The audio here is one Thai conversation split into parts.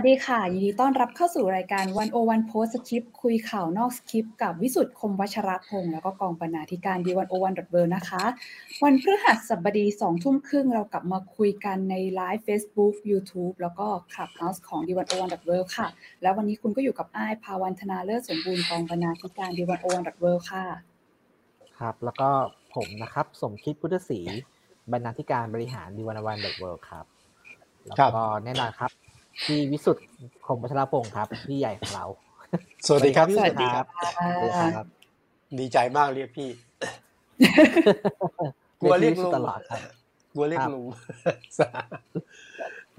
วัสดีค่ะ ยินดีต้อนรับเข้าสู่รายการ One O One Postscript คุยข่าวนอกสคริปกับวิสุทธ์คมวัชรพงศ์แล้วก็กองบรรณาธิการ The One O One dot World นะคะ วันพฤหัสบดีสองทุ่มครึ่งเรากลับมาคุยกันในไลฟ์ Facebook YouTube แล้วก็ Clubhouse ของ The One O One dot World ค่ะ แล้ววันนี้คุณก็อยู่กับอ้ายภาวันธนาเลิศสมบูรณ์กองบรรณาธิการ The One O One dot World ค่ะ ครับ แล้วก็ผมนะครับสมคิดพุทธศรีบรรณาธิการบริหาร The One O One dot Worldครับแล้วก็แน่นอนครับ พี่วิสุทธ์คมวัชรพงศ์ครับ พี่ใหญ่ของเรา สวัสดีครับสวัสดีครับ ดีใจมากเรียกพี่กลัวเรียกลุงตลอดครับกลัวเรียกลุง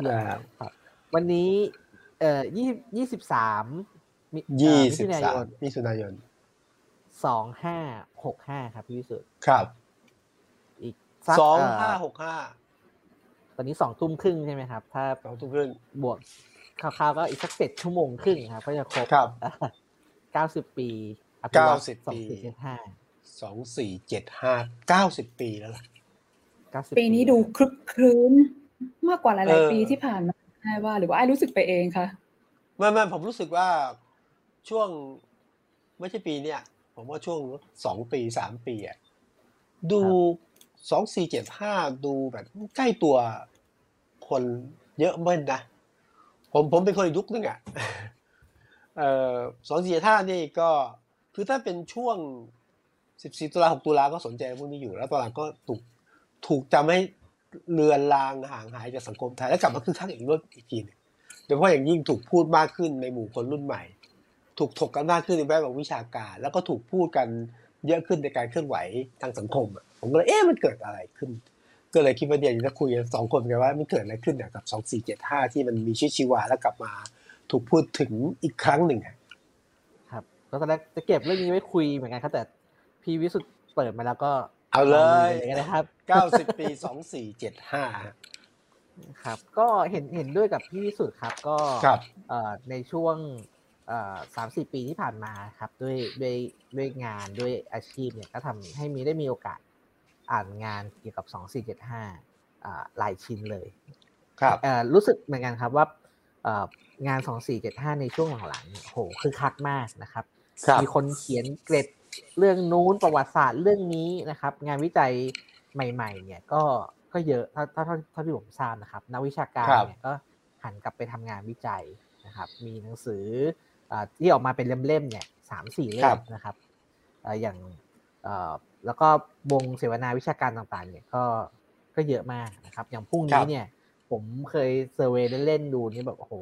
นะครับวันนี้เอ่อยี่ยี่สิบสามยี่สิบสามมิถุนายนสองห้าหกห้าครับพี่วิสุทธ์ครับ อีกสองห้าหกห้า ตอนนี้สองทุ่มครึ่งใช่ไหมครับ ถ้าสองทุ่มครึ่งบวกคร่าวๆก็อีกสักเจ็ดชั่วโมงครึ่งครับ ก็จะครบเก้าสิบปีเก้าสิบปีสองสี่เจ็ดห้าสองสี่เจ็ดห้าเก้าสิบปีแล้วล่ะปีนี้ดูคลึกคลื้นมากกว่าหลายๆปีที่ผ่านมาใช่ว่า หรือว่าไอ้รู้สึกไปเองคะไม่ไม่ผมรู้สึกว่าช่วงไม่ใช่ปีเนี้ยผมว่าช่วงสองปีสามปีอะดู สองสี่เจ็ดห้าดูแบบใกล้ตัวคนเยอะเม้นนะ ผมผมเป็นคนยุคนึงอะเอ่อสองสี่เจ็ดห้านี่ก็คือถ้าเป็นช่วงสิบสี่ตุลาหกตุลาก็สนใจพวกนี้อยู่ แล้วตอนหลังก็ถูกถูกจำให้เลือนลางห่างหายจากสังคมไทยแล้วกลับมาคึกคักอีกรอบอีกทีนึงโดยเฉพาะอย่างยิ่งถูกพูดมากขึ้นในหมู่คนรุ่นใหม่ ถูกถกกันมากขึ้นในแวดวงวิชาการ แล้วก็ถูกพูดกัน เยอะขึ้นในการเคลื่อนไหวทางสังคม ผมก็เลยเอ๊ะมันเกิดอะไรขึ้น ก็เลยคิดว่าเดี๋ยวจะคุยกันสองคนกันว่ามันเกิดอะไรขึ้นเนี่ยกับสองสี่เจ็ดห้าที่มันมีชีวิตชีวาแล้วกลับมาถูกพูดถึงอีกครั้งหนึ่งครับแล้วตอนแรกจะเก็บเรื่องนี้ไว้คุยเหมือนกันครับแต่พี่วิสุทธ์เปิดมาแล้วก็เอาเลยนะครับเก้าสิบปีสองสี่เจ็ดห้าครับ ก็เห็นเห็นด้วยกับพี่วิสุทธ์ครับ ก็ในช่วง สามสี่ปีที่ผ่านมาครับด้วยด้วยด้วยงานด้วยอาชีพเนี่ยก็ทำให้มีได้มีโอกาสอ่านงานเกี่ยวกับสองสี่เจ็ดห้าหลายชิ้นเลย ครับรู้สึกเหมือนกันครับว่างานสองสี่เจ็ดห้าในช่วงหลังๆโหคือคักมากนะครับ มีคนเขียนเกร็ดเรื่องนู้นประวัติศาสตร์เรื่องนี้นะครับ งานวิจัยใหม่ ๆ เนี่ยก็ก็เยอะถ้าถ้าเท่าที่ผมทราบนะครับ นักวิชาการเนี่ยก็หันกลับไปทำงานวิจัยนะครับ มีหนังสือ ที่ออกมาเป็นเล่มๆเนี่ยสามสี่เล่มนะครับอย่างแล้วก็วงเสวนาวิชาการต่างๆ เนี่ยก็ก็เยอะมากนะครับ อย่างพรุ่งนี้เนี่ย ผมเคยเซอร์เวยเล่นๆดูนี่แบบโอ้โห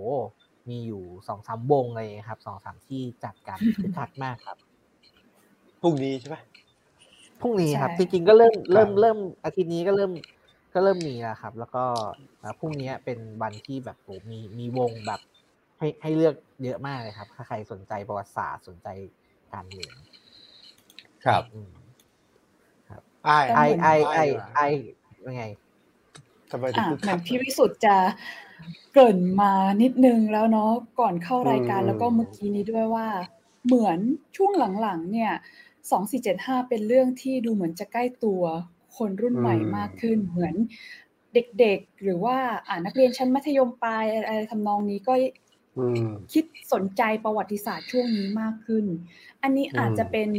มีอยู่สองสามวงเลยครับสองสามที่จัดกันคึกคักมากครับพรุ่งนี้ใช่ไหมพรุ่งนี้ครับ จริงๆก็เริ่มเริ่มเริ่มอาทิตย์นี้ก็เริ่มก็เริ่มมีแล้วครับ แล้วก็พรุ่งนี้เป็นวันที่แบบโอ้มีมีวงแบบ ให้ให้เลือกเยอะมากเลยครับ ถ้าใครสนใจประวัติศาสตร์สนใจการเมืองครับครับไอไอไอไอไอยังไงทำไมถึงเหมือนพี่วิสุทธ์จะเกริ่นมานิดนึงแล้วเนาะก่อนเข้ารายการแล้วก็เมื่อกี้นี้ด้วยว่า เหมือนช่วงหลังๆ เนี่ยสองสี่เจ็ดห้าเป็นเรื่องที่ดูเหมือนจะใกล้ตัวคนรุ่นใหม่มากขึ้นเหมือนเด็กๆ หรือว่าอ่านักเรียนชั้นมัธยมปลายอะไรทำนองนี้ก็ คิดสนใจประวัติศาสตร์ช่วงนี้มากขึ้น อันนี้อาจจะเป็น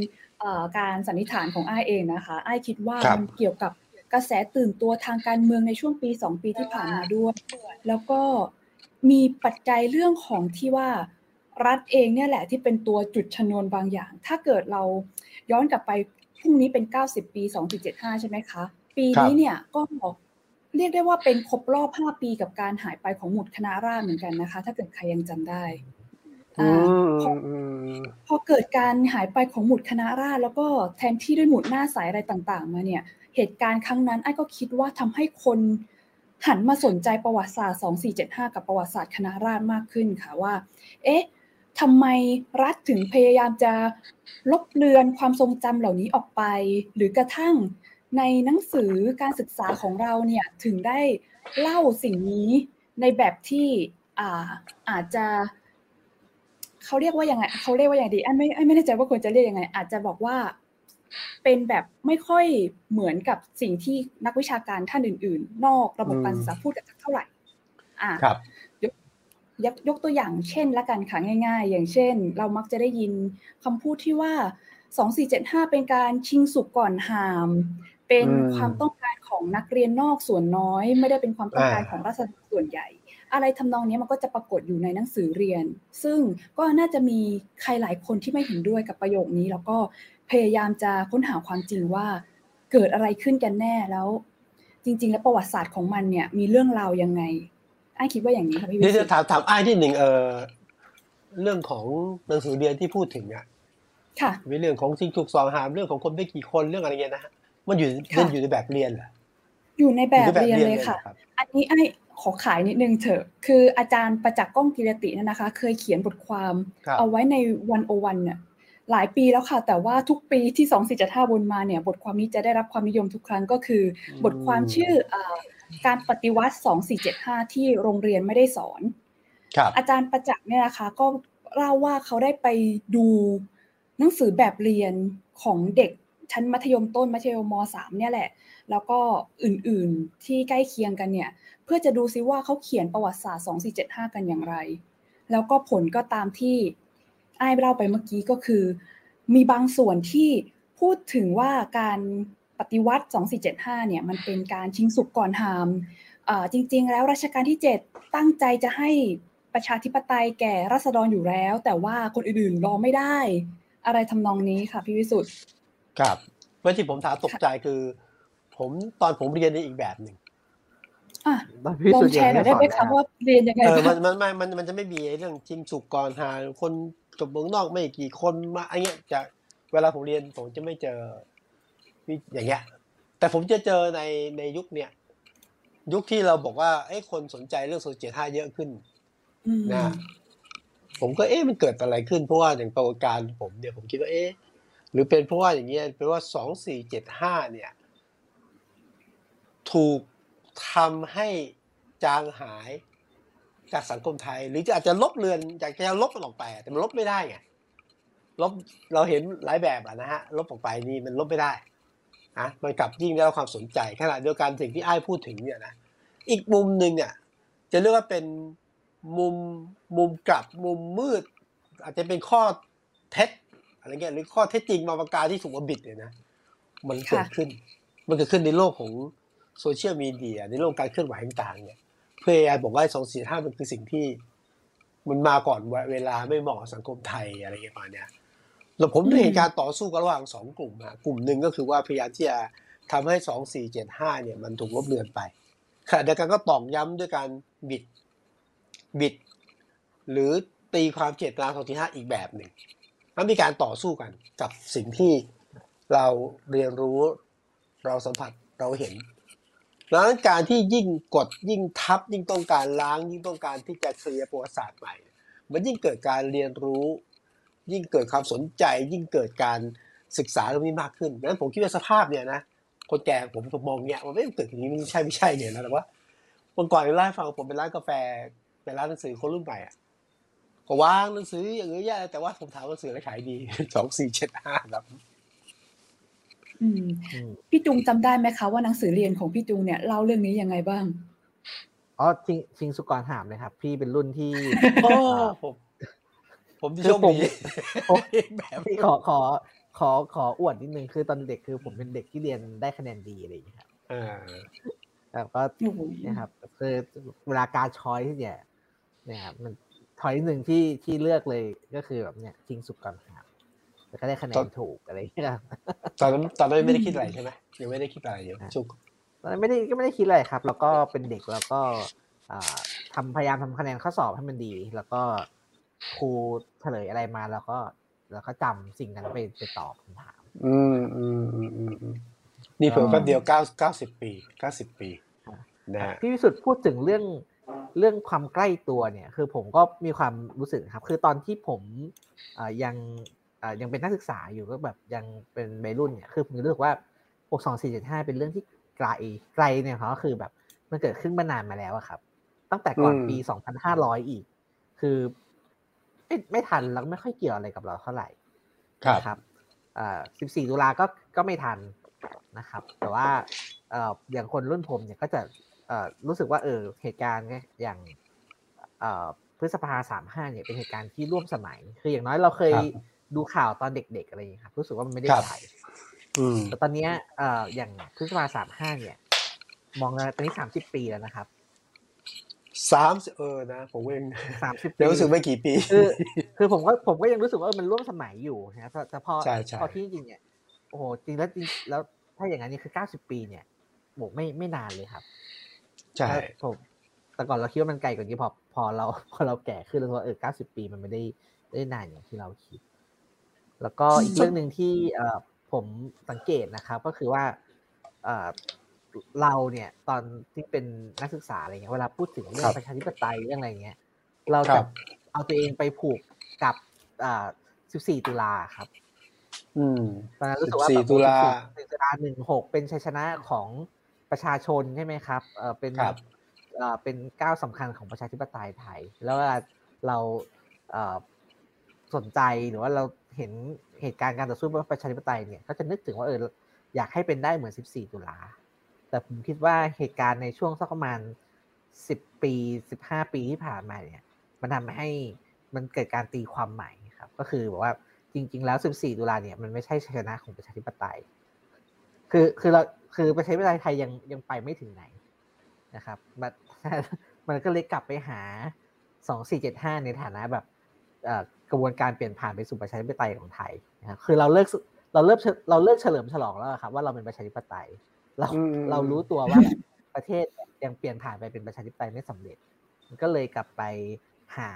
การสันนิษฐานของอ้ายเองนะคะอ้ายคิดว่ามันเกี่ยวกับกระแสตื่นตัวทางการเมืองในช่วงปีสองปีที่ผ่านมาด้วย แล้วก็มีปัจจัยเรื่องของที่ว่ารัฐเองเนี่ยแหละที่เป็นตัวจุดชนวนบางอย่าง ถ้าเกิดเราย้อนกลับไปพรุ่งนี้เป็น 90 ปี2.75 ใช่ไหมคะ ปีนี้เนี่ยก็ เรียกได้ว่าเป็นครบรอบ 5 ปีกับการหายไปของหมุดคณะราษฎรเหมือนกันนะคะ ถ้าเกิดใครยังจำได้พอพอเกิดการหายไปของหมุดคณะราษฎรแล้วก็แทนที่ด้วยหมุดหน้าสายอะไรต่าง ๆ มาเนี่ย เหตุการณ์ครั้งนั้นไอ้ก็คิดว่าทำให้คนหันมาสนใจประวัติศาสตร์2475 กับประวัติศาสตร์คณะราษฎรมากขึ้นค่ะว่า เอ๊ะทำไมรัฐถึงพยายามจะลบเลือนความทรงจำเหล่านี้ออกไป หรือกระทั่ง ในหนังสือการศึกษาของเราเนี่ยถึงได้เล่าสิ่งนี้ในแบบที่อ่าอาจจะเขาเรียกว่ายังไงเขาเรียกว่าอย่างดีอันไม่ไม่แน่ใจว่าควรจะเรียกยังไง อาจจะบอกว่าเป็นแบบไม่ค่อยเหมือนกับสิ่งที่นักวิชาการท่านอื่น ๆ นอกระบบการศึกษาพูดกันเท่าไหร่ อ่าครับยกยกตัวอย่างเช่นละกันค่ะง่าย ๆ อย่างเช่น เรามักจะได้ยินคำพูดที่ว่า2475เป็นการชิงสุกก่อนหาม เป็นความต้องการของนักเรียนนอกส่วนน้อย ไม่ได้เป็นความต้องการของรัษฎรส่วนใหญ่ อะไรทำนองนี้มันก็จะปรากฏอยู่ในหนังสือเรียน ซึ่งก็น่าจะมีใครหลายคนที่ไม่เห็นด้วยกับประโยคนี้ แล้วก็พยายามจะค้นหาความจริงว่าเกิดอะไรขึ้นกันแน่แล้ว จริง ๆ แล้วประวัติศาสตร์ของมันเนี่ย มีเรื่องราวยังไงไอ้คิดว่าอย่างนี้ค่ะพี่วิสุทธ์ถามถามไอ้ที่หนึ่งเออเรื่องของหนังสือเรียนที่พูดถึงอะค่ะมีเรื่องของจริงถูกสองหามเรื่องของคนไม่กี่คนเรื่องอะไรเงี้ยนะฮะ มันอยู่มันอยู่ในแบบเรียนเหรออยู่ในแบบเรียนเลยค่ะ อันนี้ไอ้ขอขายนิดนึงเถอะ คืออาจารย์ประจักษ์ก้องกิรตินะคะ เคยเขียนบทความเอาไว้ในวันโอวันเนี่ยหลายปีแล้วค่ะ แต่ว่าทุกปีที่สองสี่จะท่าบนมาเนี่ยบทความนี้จะได้รับความนิยมทุกครั้งก็คือ บทความชื่อการปฏิวัติสองสี่เจ็ดห้าที่โรงเรียนไม่ได้สอน อาจารย์ประจักษ์เนี่ยนะคะ ก็เล่าว่าเขาได้ไปดูหนังสือแบบเรียนของเด็ก ชั้นมัธยมต้นมัธยมมสามเนี่ยแหละ แล้วก็อื่นๆที่ใกล้เคียงกันเนี่ย เพื่อจะดูซิว่าเขาเขียนประวัติศาสตร์สองสี่เจ็ดห้ากันอย่างไร แล้วก็ผลก็ตามที่ไอ้เล่าไปเมื่อกี้ก็คือ มีบางส่วนที่พูดถึงว่าการปฏิวัติ 2475 เนี่ยมันเป็นการชิงสุกก่อนหามจริงๆ แล้วรัชกาลที่ 7 ตั้งใจจะให้ประชาธิปไตยแก่รัษฎรอยู่แล้ว แต่ว่าคนอื่นๆรอไม่ได้ อะไรทำนองนี้ค่ะพี่วิสุทธ์ ครับเมื่อที่ผมถามตกใจคือ ผมตอนผมเรียนในอีกแบบหนึ่งลองแชร์หน่อยได้ไหมคะว่าเรียนยังไงเออมันมันมันมันจะไม่มีเรื่องชิงสุกก่อนหาคนจบเมืองนอกไม่กี่คนมาอะไรเงี้ยจะเวลาผมเรียนผมจะไม่เจออย่างเงี้ย แต่ผมจะเจอในในยุคเนี้ยยุคที่เราบอกว่าไอ้คนสนใจเรื่องโซเชียลห้าเยอะขึ้นนะผมก็เอ๊ะมันเกิดอะไรขึ้นเพราะว่าอย่างประวัติการผมเนี่ยผมคิดว่าเอ๊ะ หรือเป็นเพราะว่าอย่างเงี้ยเป็นว่าสองสี่เจ็ดห้าเนี่ยถูกทำให้จางหายจากสังคมไทย หรือจะอาจจะลบเลือนอยากจะลบมันออกไป แต่มันลบไม่ได้ไงลบเราเห็นหลายแบบอะนะฮะลบออกไปนี่มันลบไม่ได้นะมันกลับยิ่งได้รับความสนใจขณะเดียวกันสิ่งที่ไอ้พูดถึงเนี่ยนะอีกมุมหนึ่งเนี่ยจะเรียกว่าเป็นมุมมุมกลับมุมมืด อาจจะเป็นข้อเท็จ อะไรเงี้ยหรือข้อเท็จจริงมาประกาศที่ถูกมาบิดเนี่ยนะมันเกิดขึ้น มันเกิดขึ้นในโลกของโซเชียลมีเดียในโลกการเคลื่อนไหวต่างๆเนี่ยเพื่อไอบอกว่าสองสี่ห้ามันคือสิ่งที่ มันมาก่อนเวลาไม่เหมาะสังคมไทยอะไรอย่างเงี้ยมาเนี่ยแล้วผมเห็นการต่อสู้กันระหว่างสองกลุ่มอะกลุ่มหนึ่งก็คือว่าพยายามที่จะทำให้สองสี่เจ็ดห้าเนี่ยมันถูกลบเลือนไปขณะเดียวกันก็ตอกย้ำด้วยการบิดบิด หรือตีความเจตนาของที่ห้าอีกแบบหนึ่ง มันมีการต่อสู้กันกับสิ่งที่เราเรียนรู้เราสัมผัสเราเห็นดังนั้นการที่ยิ่งกดยิ่งทับยิ่งต้องการล้าง ยิ่งต้องการที่จะเคลียร์ประวัติศาสตร์ใหม่ มันยิ่งเกิดการเรียนรู้ ยิ่งเกิดความสนใจ ยิ่งเกิดการศึกษาเรื่องนี้มากขึ้นดังนั้นผมคิดว่าสภาพเนี่ยนะคนแก่ผมผมมองเนี่ยมันไม่ตึกอย่างนี้ไม่ใช่ไม่ใช่เนี่ยนะแต่ว่าวันก่อนในร้านฟังผมเป็นร้านกาแฟเป็นร้านหนังสือคนรุ่นใหม่อะ ก็วางหนังสืออย่างเงี้ยแต่ว่าผมถามหนังสืออะไรขายดีสองสี่เจ็ดห้าครับพี่จุงจำได้ไหมคะว่าหนังสือเรียนของพี่จุงเนี่ยเล่าเรื่องนี้ยังไงบ้างอ๋อชิงชิงสุกรหามเลยครับ พี่เป็นรุ่นที่ผมผมที่ชมแบบพี่ขอขอ ขอขออวดนิดนึงคือตอนเด็กคือผมเป็นเด็กที่เรียนได้คะแนนดีอะไรอย่างเงี้ยครับแต่ก็นะครับคือเวลาการช้อยที่เนี่ยเนี่ยครับมัน ทอยหนึ่งที่ที่เลือกเลยก็คือแบบเนี่ยชิงสุกรหามแล้วก็ได้คะแนนถูกอะไรอย่างเงี้ยตอนนั้นตอนนั้นไม่ได้คิดอะไรใช่ไหมยังไม่ได้คิดอะไรเยอะชุกตอนนั้นไม่ได้ก็ไม่ได้คิดอะไรครับ แล้วก็เป็นเด็กแล้วก็ทำพยายามทำคะแนนข้อสอบให้มันดี แล้วก็ครูเฉลยอะไรมาแล้วก็ แล้วก็จำสิ่งนั้นไปไปตอบคำถาม อืมอืมอืมอืมนี่เพิ่มแป๊บเดียวเก้าเก้าสิบปีเก้าสิบปีนะพี่วิสุทธ์พูดถึงเรื่อง เรื่องความใกล้ตัวเนี่ยคือผมก็มีความรู้สึกครับ คือตอนที่ผมยังยังเป็นนักศึกษาอยู่ก็แบบยังเป็นวัยรุ่นเนี่ยคือผมรู้สึกว่า 6 2 4 7 5 เป็นเรื่องที่ไกลไกลเนี่ยเขาก็คือแบบมันเกิดขึ้นมานานมาแล้วอะครับ ตั้งแต่ก่อนปี 2,500 อีก คือไม่ไม่ทันแล้วไม่ค่อยเกี่ยวอะไรกับเราเท่าไหร่ครับอ่า14ตุลาก็ก็ไม่ทันนะครับ แต่ว่าเอ่ออย่างคนรุ่นผมเนี่ยก็จะเอ่อ รู้สึกว่าเออเหตุการณ์อย่างเอ่อพฤษภาสามห้าเนี่ยเป็นเหตุการณ์ที่ร่วมสมัย คืออย่างน้อยเราเคยดูข่าวตอนเด็กๆอะไรอย่างนี้ครับรู้สึกว่ามันไม่ได้ใหญ่แต่ตอนนี้เอ่ออย่างพฤษภาสามห้าเนี่ย มองตอนนี้สามสิบปีแล้วนะครับสามเออนะผมเองสามสิบปีรู้สึกไม่กี่ปีคือคือผมก็ผมก็ยังรู้สึกว่ามันร่วมสมัยอยู่นะแต่พอพอที่จริงเนี่ยโอ้โหจริงแล้วจริงแล้วถ้าอย่างนั้นนี่คือเก้าสิบปีเนี่ยบอกไม่ไม่นานเลยครับ ใช่ผมแต่ก่อนเราคิดว่ามันไกลกว่านี้พอพอเราพอเราแก่ขึ้นแล้วว่าเออเก้าสิบปีมันไม่ได้ได้นานอย่างที่เราคิด แล้วก็อีกเรื่องหนึ่งที่เออผมสังเกตนะครับ ก็คือว่าเออเราเนี่ยตอนที่เป็นนักศึกษาอะไรเงี้ยเวลาพูดถึงเรื่องประชาธิปไตยเรื่องอะไรเงี้ย เราจะเอาตัวเองไปผูกกับอ่า14ตุลาครับ อืมตอนนั้นรู้สึกว่าตุลาตุลาหนึ่งหกเป็นชัยชนะของ ประชาชนใช่ไหมครับเออเป็นเออเป็นก้าวสำคัญของประชาธิปไตยไทย แล้วเวลาเราเออสนใจหรือว่าเราเห็นเหตุการณ์การต่อสู้เพื่อประชาธิปไตยเนี่ยก็จะนึกถึงว่าเอออยากให้เป็นได้เหมือน 14 ตุลา แต่ผมคิดว่าเหตุการณ์ในช่วงสักประมาณสิบปีสิบห้าปีที่ผ่านมาเนี่ย มันทำให้มันเกิดการตีความใหม่ครับ ก็คือบอกว่าจริง ๆ แล้วสิบสี่ตุลาเนี่ยมันไม่ใช่ชนะของประชาธิปไตย คือคือเรา คือประชาธิปไตยไทยยังยังไปไม่ถึงไหนนะครับมันมันก็เลยกลับไปหาสองสี่เจ็ดห้าในฐานะแบบกระบวนการเปลี่ยนผ่านไปสู่ประชาธิปไตยของไทยนะครับคือเราเลิกเราเลิกเราเลิกเฉลิมฉลองแล้วครับว่าเราเป็นประชาธิปไตย เราเรารู้ตัวว่าประเทศยังเปลี่ยนผ่านไปเป็นประชาธิปไตยไม่สำเร็จ ก็เลยกลับไปหา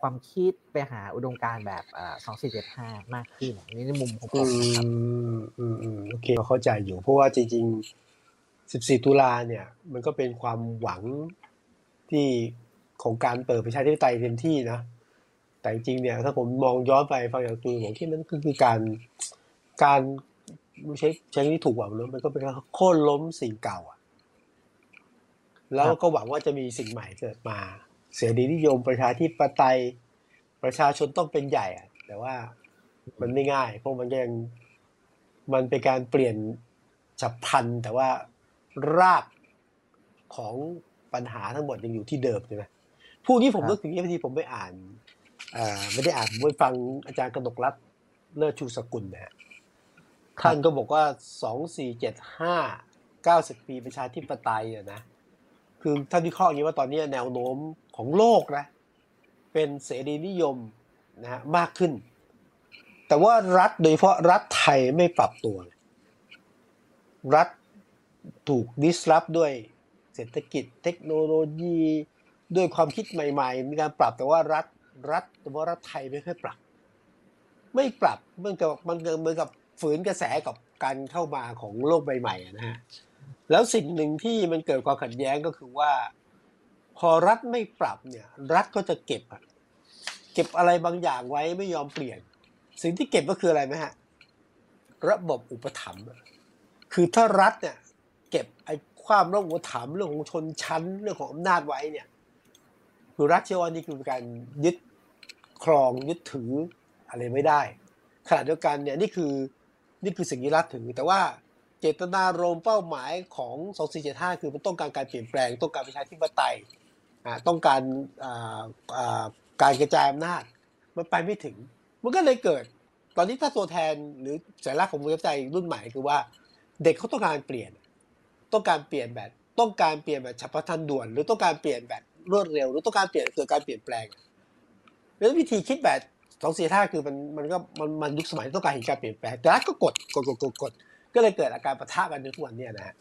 ความคิดไปหาอุดมการแบบสองสี่เจ็ดห้ามากขึ้นนี่ในมุมของผมครับอืมอืมโอเคเข้าใจอยู่ เพราะว่าจริงๆสิบสี่ตุลาเนี่ย มันก็เป็นความหวังที่ของการเปิดประชาธิปไตยเต็มที่นะ แต่จริงเนี่ยถ้าผมมองย้อนไปฟังอย่างตัวผมที่มันก็คือการการไม่ใช่ใช้ที่ถูกกว่ามันมันก็เป็นการโค่นล้มสิ่งเก่าอะ แล้วก็หวังว่าจะมีสิ่งใหม่เกิดมา เสรีนิยมประชาธิปไตยประชาชนต้องเป็นใหญ่อะแต่ว่ามันไม่ง่าย เพราะมันยังมันเป็นการเปลี่ยนฉับพลันแต่ว่ารากของปัญหาทั้งหมดยังอยู่ที่เดิมใช่ไหมผู้นี้ผมนึกถึงที่ผมไปอ่านอ่าไม่ได้อ่านผมไปฟังอาจารย์กนกรัตเลิศชูสกุลนะฮะท่านก็บอกว่าสองสี่เจ็ดห้าเก้าสิบปีประชาธิปไตยอะนะคือท่านวิเคราะห์อย่างนี้ว่าตอนนี้แนวโน้ม ของโลกนะ เป็นเสรีนิยมนะฮะมากขึ้น แต่ว่ารัฐโดยเฉพาะรัฐไทยไม่ปรับตัว รัฐถูกดิสรับด้วยเศรษฐกิจเทคโนโลยีด้วยความคิดใหม่ๆ มีการปรับแต่ว่ารัฐรัฐโดยเฉพาะรัฐไทยไม่ค่อยปรับ ไม่ปรับเมื่อกับมันเหมือนกับฝืนกระแสกับการเข้ามาของโลกใบใหม่นะฮะแล้วสิ่งหนึ่งที่มันเกิดความขัดแย้งก็คือว่า พอรัฐไม่ปรับเนี่ย รัฐก็จะเก็บเก็บอะไรบางอย่างไว้ไม่ยอมเปลี่ยน สิ่งที่เก็บก็คืออะไรไหมฮะ ระบบอุปถัมภ์คือถ้ารัฐเนี่ย เก็บไอ้ความระบบอุปถัมภ์เรื่องของชนชั้นเรื่องของอำนาจไว้เนี่ยคือรัฐเชื่อว่านี่คือการยึดครองยึดถืออะไรไม่ได้ขณะเดียวกันเนี่ยนี่คือนี่คือสิ่งที่รัฐถือ แต่ว่าเจตนารมณ์เป้าหมายของ 2475 คือมันต้องการการเปลี่ยนแปลงต้องการประชาธิปไตย ต้องการการกระจายอำนาจมันไปไม่ถึง มันก็เลยเกิด ตอนนี้ถ้าตัวแทนหรือสัญลักษณ์ของมือใจรุ่นใหม่คือว่า เด็กเขาต้องการเปลี่ยน ต้องการเปลี่ยนแบบ ต้องการเปลี่ยนแบบฉับพลันด่วน หรือต้องการเปลี่ยนแบบรวดเร็ว หรือต้องการเปลี่ยนเกิดการเปลี่ยนแปลงแล้ววิธีคิดแบบสองสี่ท่าคือมันมันก็มันมันยุคสมัยต้องการเห็นการเปลี่ยนแปลงแต่ก็กดกดกดกดกดก็เลยเกิดอาการประทะกันในทุกวันเนี่ยนะฮะ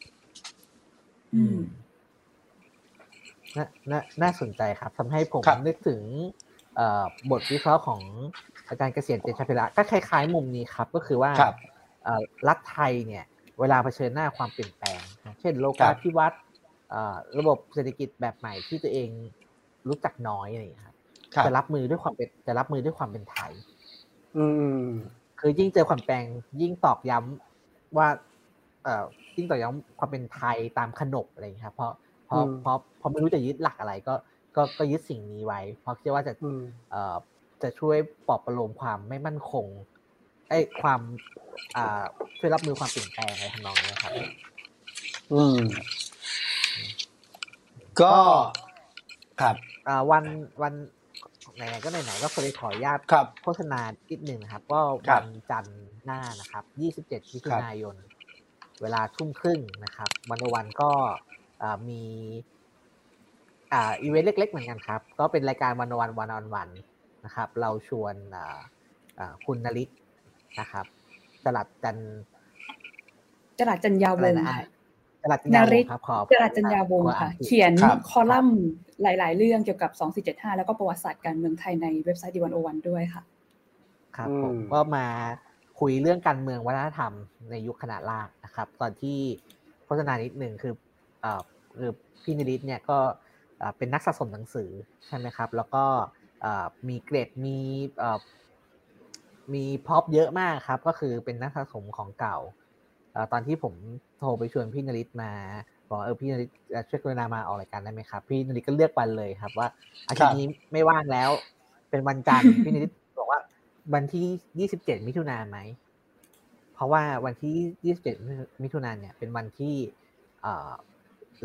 อืม น่าน่าสนใจครับทำให้ผมนึกถึงบทวิเคราะห์ของอาจารย์เกษียณเจชพิระก็คล้าย ๆ มุมนี้ครับก็คือว่ารัฐไทยเนี่ยเวลาเผชิญหน้าความเปลี่ยนแปลง เช่นโลกาภิวัตน์ระบบเศรษฐกิจแบบใหม่ที่ตัวเองรู้จักน้อยอะไรอย่างนี้ครับจะรับมือด้วยความเป็นจะรับมือด้วยความเป็นไทย อืมคือยิ่งเจอความแปลงยิ่งตอกย้ำว่า เอ่อยิ่งตอกย้ำความเป็นไทยตามขนบอะไรอย่างนี้ครับเพราะ เพราะเพราะเพราะไม่รู้จะยึดหลักอะไรก็ก็ก็ยึดสิ่งนี้ไว้ เพราะคิดว่าจะเอ่อจะช่วยปลอบประโลมความไม่มั่นคงไอ้ความอ่าช่วยรับมือความเปลี่ยนแปลงอะไรทำนองนี้ครับ อืม ก็ครับวันวันไหนๆก็ไหนๆก็คนเลยขออนุญาตโฆษณาอีกหนึ่งนะครับ ก็วันจันทร์หน้านะครับ 27มิถุนายน เวลาทุ่มครึ่งนะครับ วันวันก็ มีอ่าอีเวนต์เล็ก ๆ เหมือนกันครับ ก็เป็นรายการวันวันวันออนวันนะครับ เราชวนอ่าคุณนริศนะครับจรัดจันจรัดจันยาวงค่ะจรัดจันยาวงครับขอจรัดจันยาวงค่ะ เขียนคอลัมน์หลาย ๆ เรื่องเกี่ยวกับ2475 แล้วก็ประวัติศาสตร์การเมืองไทยในเว็บไซต์ดีวันโอวันด้วยค่ะ ครับผมก็มาคุยเรื่องการเมืองวัฒนธรรมในยุคขนาดลากนะครับ ตอนที่โฆษณานิดหนึ่งคือเอ่อ คือพี่นิริศเนี่ยก็เป็นนักสะสมหนังสือใช่ไหมครับ แล้วก็มีเกรดมีมีพ็อปเยอะมากครับ ก็คือเป็นนักสะสมของเก่า ตอนที่ผมโทรไปชวนพี่นริศมาบอกเออพี่นริศช่วยกรุณามาออกรายการได้ไหมครับ พี่นริศก็เลือกวันเลยครับ ว่าอาทิตย์นี้ไม่ว่างแล้ว เป็นวันจันทร์พี่นริศบอกว่าวันที่ยี่สิบเจ็ดมิถุนาไหม เพราะว่าวันที่ยี่สิบเจ็ดมิถุนาเนี่ยเป็นวันที่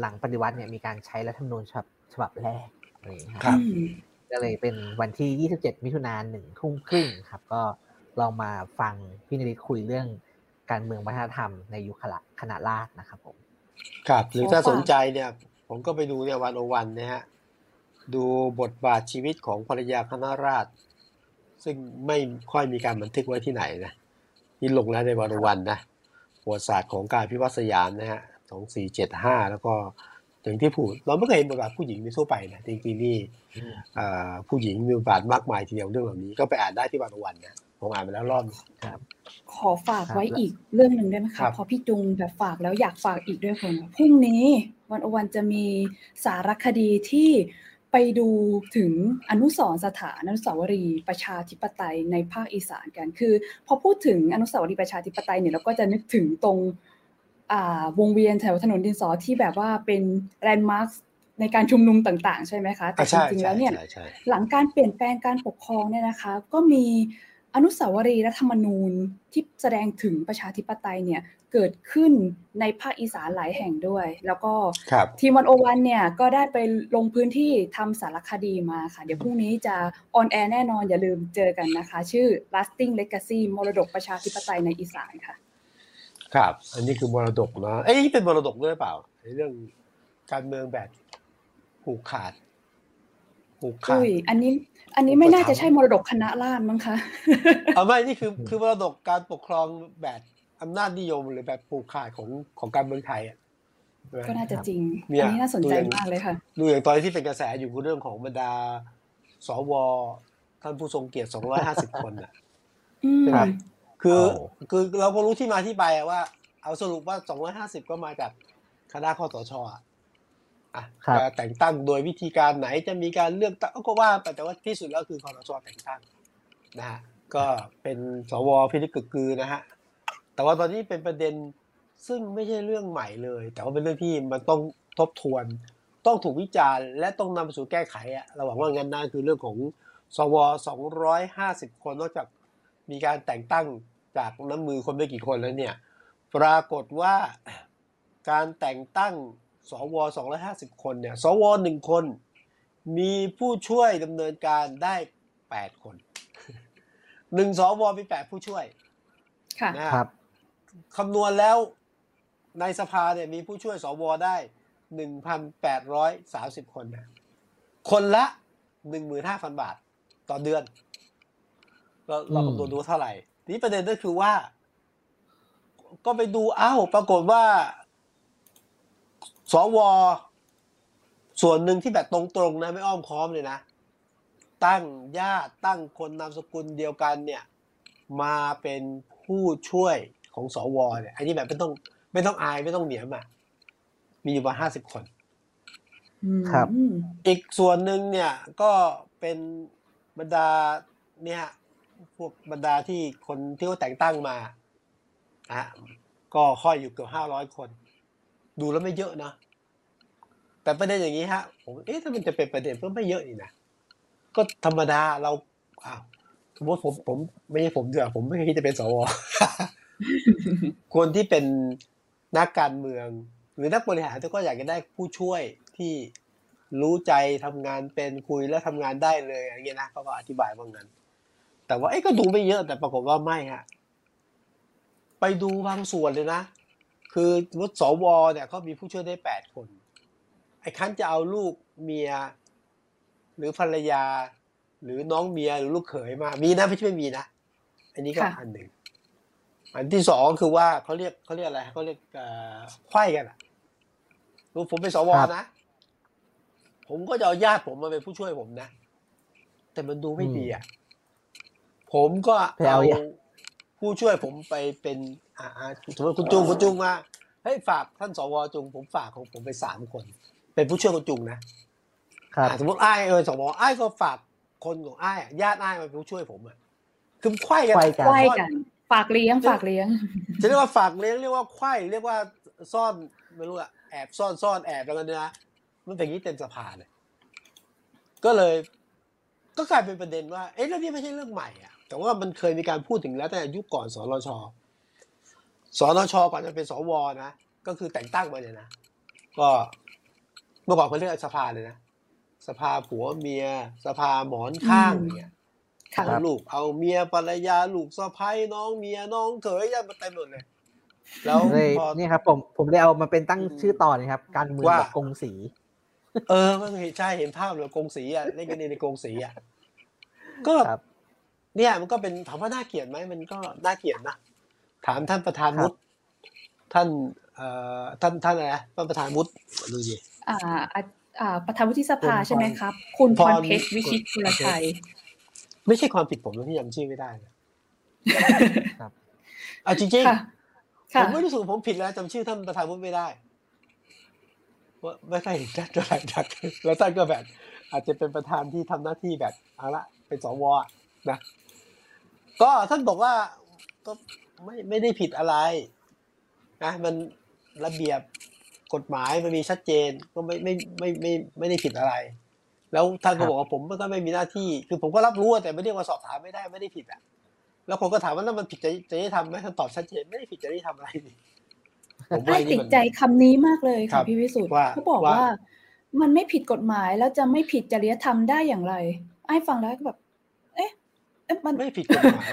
หลังปฏิวัติเนี่ยมีการใช้รัฐธรรมนูญฉบับฉบับแรกอะไรอย่างนี้ครับก็เลยเป็นวันที่ 27 มิถุนายนหนึ่งทุ่มครึ่งครับ ก็ลองมาฟังพี่นริศคุยเรื่องการเมืองวัฒนธรรมในยุคขณะลากนะครับผม ครับ หรือถ้าสนใจเนี่ย ผมก็ไปดูเนี่ยวันโอวันนะฮะดูบทบาทชีวิตของภรรยาคณะราษฎรซึ่งไม่ค่อยมีการบันทึกไว้ที่ไหนนะที่ลงแล้วในวันโอวันนะประวัติศาสตร์ของการพิวัตรสยามนะฮะส องสี่เจ็ดห้าแล้วก็อย่างที่พูดเราไม่เคยเห็นบทบาทผู้หญิงในทั่วไปนะจริงๆนี่ผู้หญิงมีบทบาทมากมายทีเดียวเรื่องเหล่านี้ก็ไปอ่านได้ที่วันวันนะผมอ่านไปแล้วรอบครับ ขอฝากไว้อีกเรื่องหนึ่งได้ไหมคะพอพี่จุงแบบฝากแล้วอยากฝากอีกด้วยคนพรุ่งนี้วันอวันจะมีสารคดีที่ไปดูถึงอนุสรสถานอนุสาวรีย์ประชาธิปไตยในภาคอีสานกัน คือ พอพูดถึงอนุสาวรีย์ประชาธิปไตยเนี่ยเราก็จะนึกถึงตรง วงเวียนแถวถนนดินสอที่แบบว่าเป็นแลนด์มาร์คในการชุมนุมต่าง ๆ ใช่ไหมคะ แต่จริงๆแล้วเนี่ยหลังการเปลี่ยนแปลงการปกครองเนี่ยนะคะ ก็มีอนุสาวรีย์รัฐธรรมนูญที่แสดงถึงประชาธิปไตยเนี่ยเกิดขึ้นในภาคอีสานหลายแห่งด้วย แล้วก็ทีมวันโอวันเนี่ยก็ได้ไปลงพื้นที่ทำสารคดีมาค่ะ เดี๋ยวพรุ่งนี้จะon air แน่นอนอย่าลืมเจอกันนะคะ ชื่อ lasting legacy มรดกประชาธิปไตยในอีสานค่ะ ครับ อันนี้คือมรดกนะเอ้ยเป็นมรดกด้วยเปล่าเรื่องการเมืองแบบผูกขาดผูกขาดอันนี้ อันนี้ไม่น่าจะใช่มรดกคณะราษฎรมั้งคะเอาไม่นี่คือคือมรดกการปกครองแบบอำนาจนิยมหรือแบบผูกขาดของของการเมืองไทยอะก็น่าจะจริงอันนี้น่าสนใจมากเลยค่ะดูอย่างตอนที่เป็นกระแสอยู่คือเรื่องของบรรดาสวท่านผู้ทรงเกียรติสองร้อยห้าสิบคนอะครับ คือคือเราก็รู้ที่มาที่ไปว่า เอาสรุปว่าสองร้อยห้าสิบก็มาจากคณะข้อสชอะแต่งตั้งโดยวิธีการไหนจะมีการเลือกตั้งก็ว่าแต่ว่าที่สุดแล้วคือคอสชแต่งตั้งนะฮะก็เป็นสวพิจิกกือนะฮะแต่ว่าตอนนี้เป็นประเด็นซึ่งไม่ใช่เรื่องใหม่เลย แต่ว่าเป็นเรื่องที่มันต้องทบทวน ต้องถูกวิจารณ์และต้องนำไปสู่แก้ไขอะเราหวังว่างั้นนะคือเรื่องของสว250 คนนอกจากมีการแต่งตั้ง จากน้ำมือคนไม่กี่คนแล้วเนี่ย ปรากฏว่าการแต่งตั้งสว250 คนเนี่ย สวหนึ่งคน มีผู้ช่วยดำเนินการได้ 8 คนหนึ่งสวมี 8 ผู้ช่วยค่ะนะครับคำนวณแล้วในสภาเนี่ยมีผู้ช่วยสวได้ 1,830 คนนะคนละ 15,000 บาทต่อเดือน เราเราคำนวณดูเท่าไหร่ ทีประเด็นก็คือว่า ก็ไปดูอ้าวปรากฏว่า สว ส่วนหนึ่งที่แบบตรงๆนะไม่อ้อมค้อมเลยนะ ตั้งญาติตั้งคนนามสกุลเดียวกันเนี่ย มาเป็นผู้ช่วยของสวเนี่ยอันนี้แบบไม่ต้อง ไม่ต้องอายไม่ต้องเหนียมอะมีอยู่ประมาณห้าสิบคนครับ อีกส่วนหนึ่งเนี่ยก็เป็นบรรดาเนี่ย พวกบรรดาที่คนที่เขาแต่งตั้งมาอะก็ค่อยอยู่เกือบห้าร้อยคน ดูแล้วไม่เยอะนะแต่ประเด็นอย่างนี้ฮะผมเอ๊ะถ้ามันจะเป็นประเด็นก็ไม่เยอะนี่นะก็ธรรมดาเราอ้าวสมมติผมผม ไม่ใช่ผมเดือผมไม่คิดจะเป็นสวคนที่เป็นนักการเมือง หรือนักบริหารก็อยากจะได้ผู้ช่วยที่รู้ใจทำงานเป็นคุยแล้วทำงานได้เลยอย่างเงี้ยนะเขาก็อธิบายว่างั้น แต่ว่าไอ้ก็ดูไม่เยอะแต่ปรากฏว่าไม่ฮะไปดูบางส่วนเลยนะ คือวัดสวเนี่ยเขามีผู้ช่วยได้แปดคน ไอ้คันจะเอาลูกเมีย หรือภรรยา หรือน้องเมียหรือลูกเขยมา มีนะไม่ใช่ไม่มีนะ อันนี้ก็อันหนึ่ง อันที่สองคือว่าเขาเรียกเขาเรียกอะไรเขาเรียกไข้กันอะรู้ผมเป็นสวนะ ผมก็จะเอาญาติผมมาเป็นผู้ช่วยผมนะ แต่มันดูไม่ดีอะ ผมก็เอาผู้ช่วยผมไปเป็นอ่าสมมติคุณจุงคุณจุงมาเฮ้ยฝากท่านสวจุงผมฝากของผมไปสามคน เป็นผู้ช่วยคุณจุงนะครับสมมติไอ้เออสวไอ้ก็ฝากคนของไอ้ญาติไอ้มาเป็นผู้ช่วยผมอะคือไข้กันไข้กัน ฝากเลี้ยงฝากเลี้ยงจะเรียกว่าฝากเลี้ยงเรียกว่าไข้เรียกว่าซ่อนไม่รู้อะแอบซ่อนซ่อนแอบแล้วกันนะมันเป็นอย่างนี้เต็มสภาเลยก็เลย ก็กลายเป็นประเด็นว่า เอ๊ะเรื่องนี้ไม่ใช่เรื่องใหม่อะ แต่ว่ามันเคยมีการพูดถึงแล้วแต่ยุคก่อนสนชสนชก่อนจะเป็นสวนะ ก็คือแต่งตั้งมาเนี่ยนะ ก็เมื่อก่อนเขาเรียกสภาเลยนะ สภาผัวเมีย สภาหมอนข้างเนี่ยเอาลูกเอาเมียภรรยาลูกสะพ้ายน้องเมียน้องเขยยันมาเต็มหมดเลย แล้วนี่ครับ ผมผมเลยเอามาเป็นตั้งชื่อต่อนะครับ การเมืองแบบกงสี เออมันใช่เห็นภาพเลยกงสีอะเล่นกันในกงสีอะก็ เนี่ยมันก็เป็นถามว่าน่าเกลียดไหมมันก็น่าเกลียดนะถามท่านประธานวุฒิท่านเอ่อท่านท่านอะไรท่านประธานวุฒิดูสิอ่าอ่าประธานวุฒิสภาใช่ไหมครับ คุณพรเพชรวิชิตคุลชัย ไม่ใช่ความผิดผมที่จำชื่อไม่ได้ครับอะจริงๆผมไม่รู้สึกผมผิดแล้วจำชื่อท่านประธานวุฒิไม่ได้ว่าไม่ใช่ท่านอะไรจากแล้วท่านก็แบบ อาจจะเป็นประธานที่ทำหน้าที่แบบเอาละเป็นสวนะ ก็ท่านบอกว่าก็ไม่ไม่ได้ผิดอะไรนะมันระเบียบกฎหมายมันมีชัดเจนก็ไม่ไม่ไม่ไม่ไม่ได้ผิดอะไร แล้วท่านก็บอกว่าผมก็ไม่มีหน้าที่ คือผมก็รับรู้แต่ไม่เรียกว่าสอบถามไม่ได้ไม่ได้ผิดอะ แล้วผมก็ถามว่านั่นมันผิดจะจะได้ทำไหมท่านตอบชัดเจนไม่ได้ผิดจะได้ทำอะไรนี่ผมติดใจคำนี้มากเลยค่ะพี่วิสุทธ์เขาบอกว่า มันไม่ผิดกฎหมายแล้วจะไม่ผิดจริยธรรมได้อย่างไรไอ้ฟังแล้วก็แบบ มันไม่ผิดกฎหมาย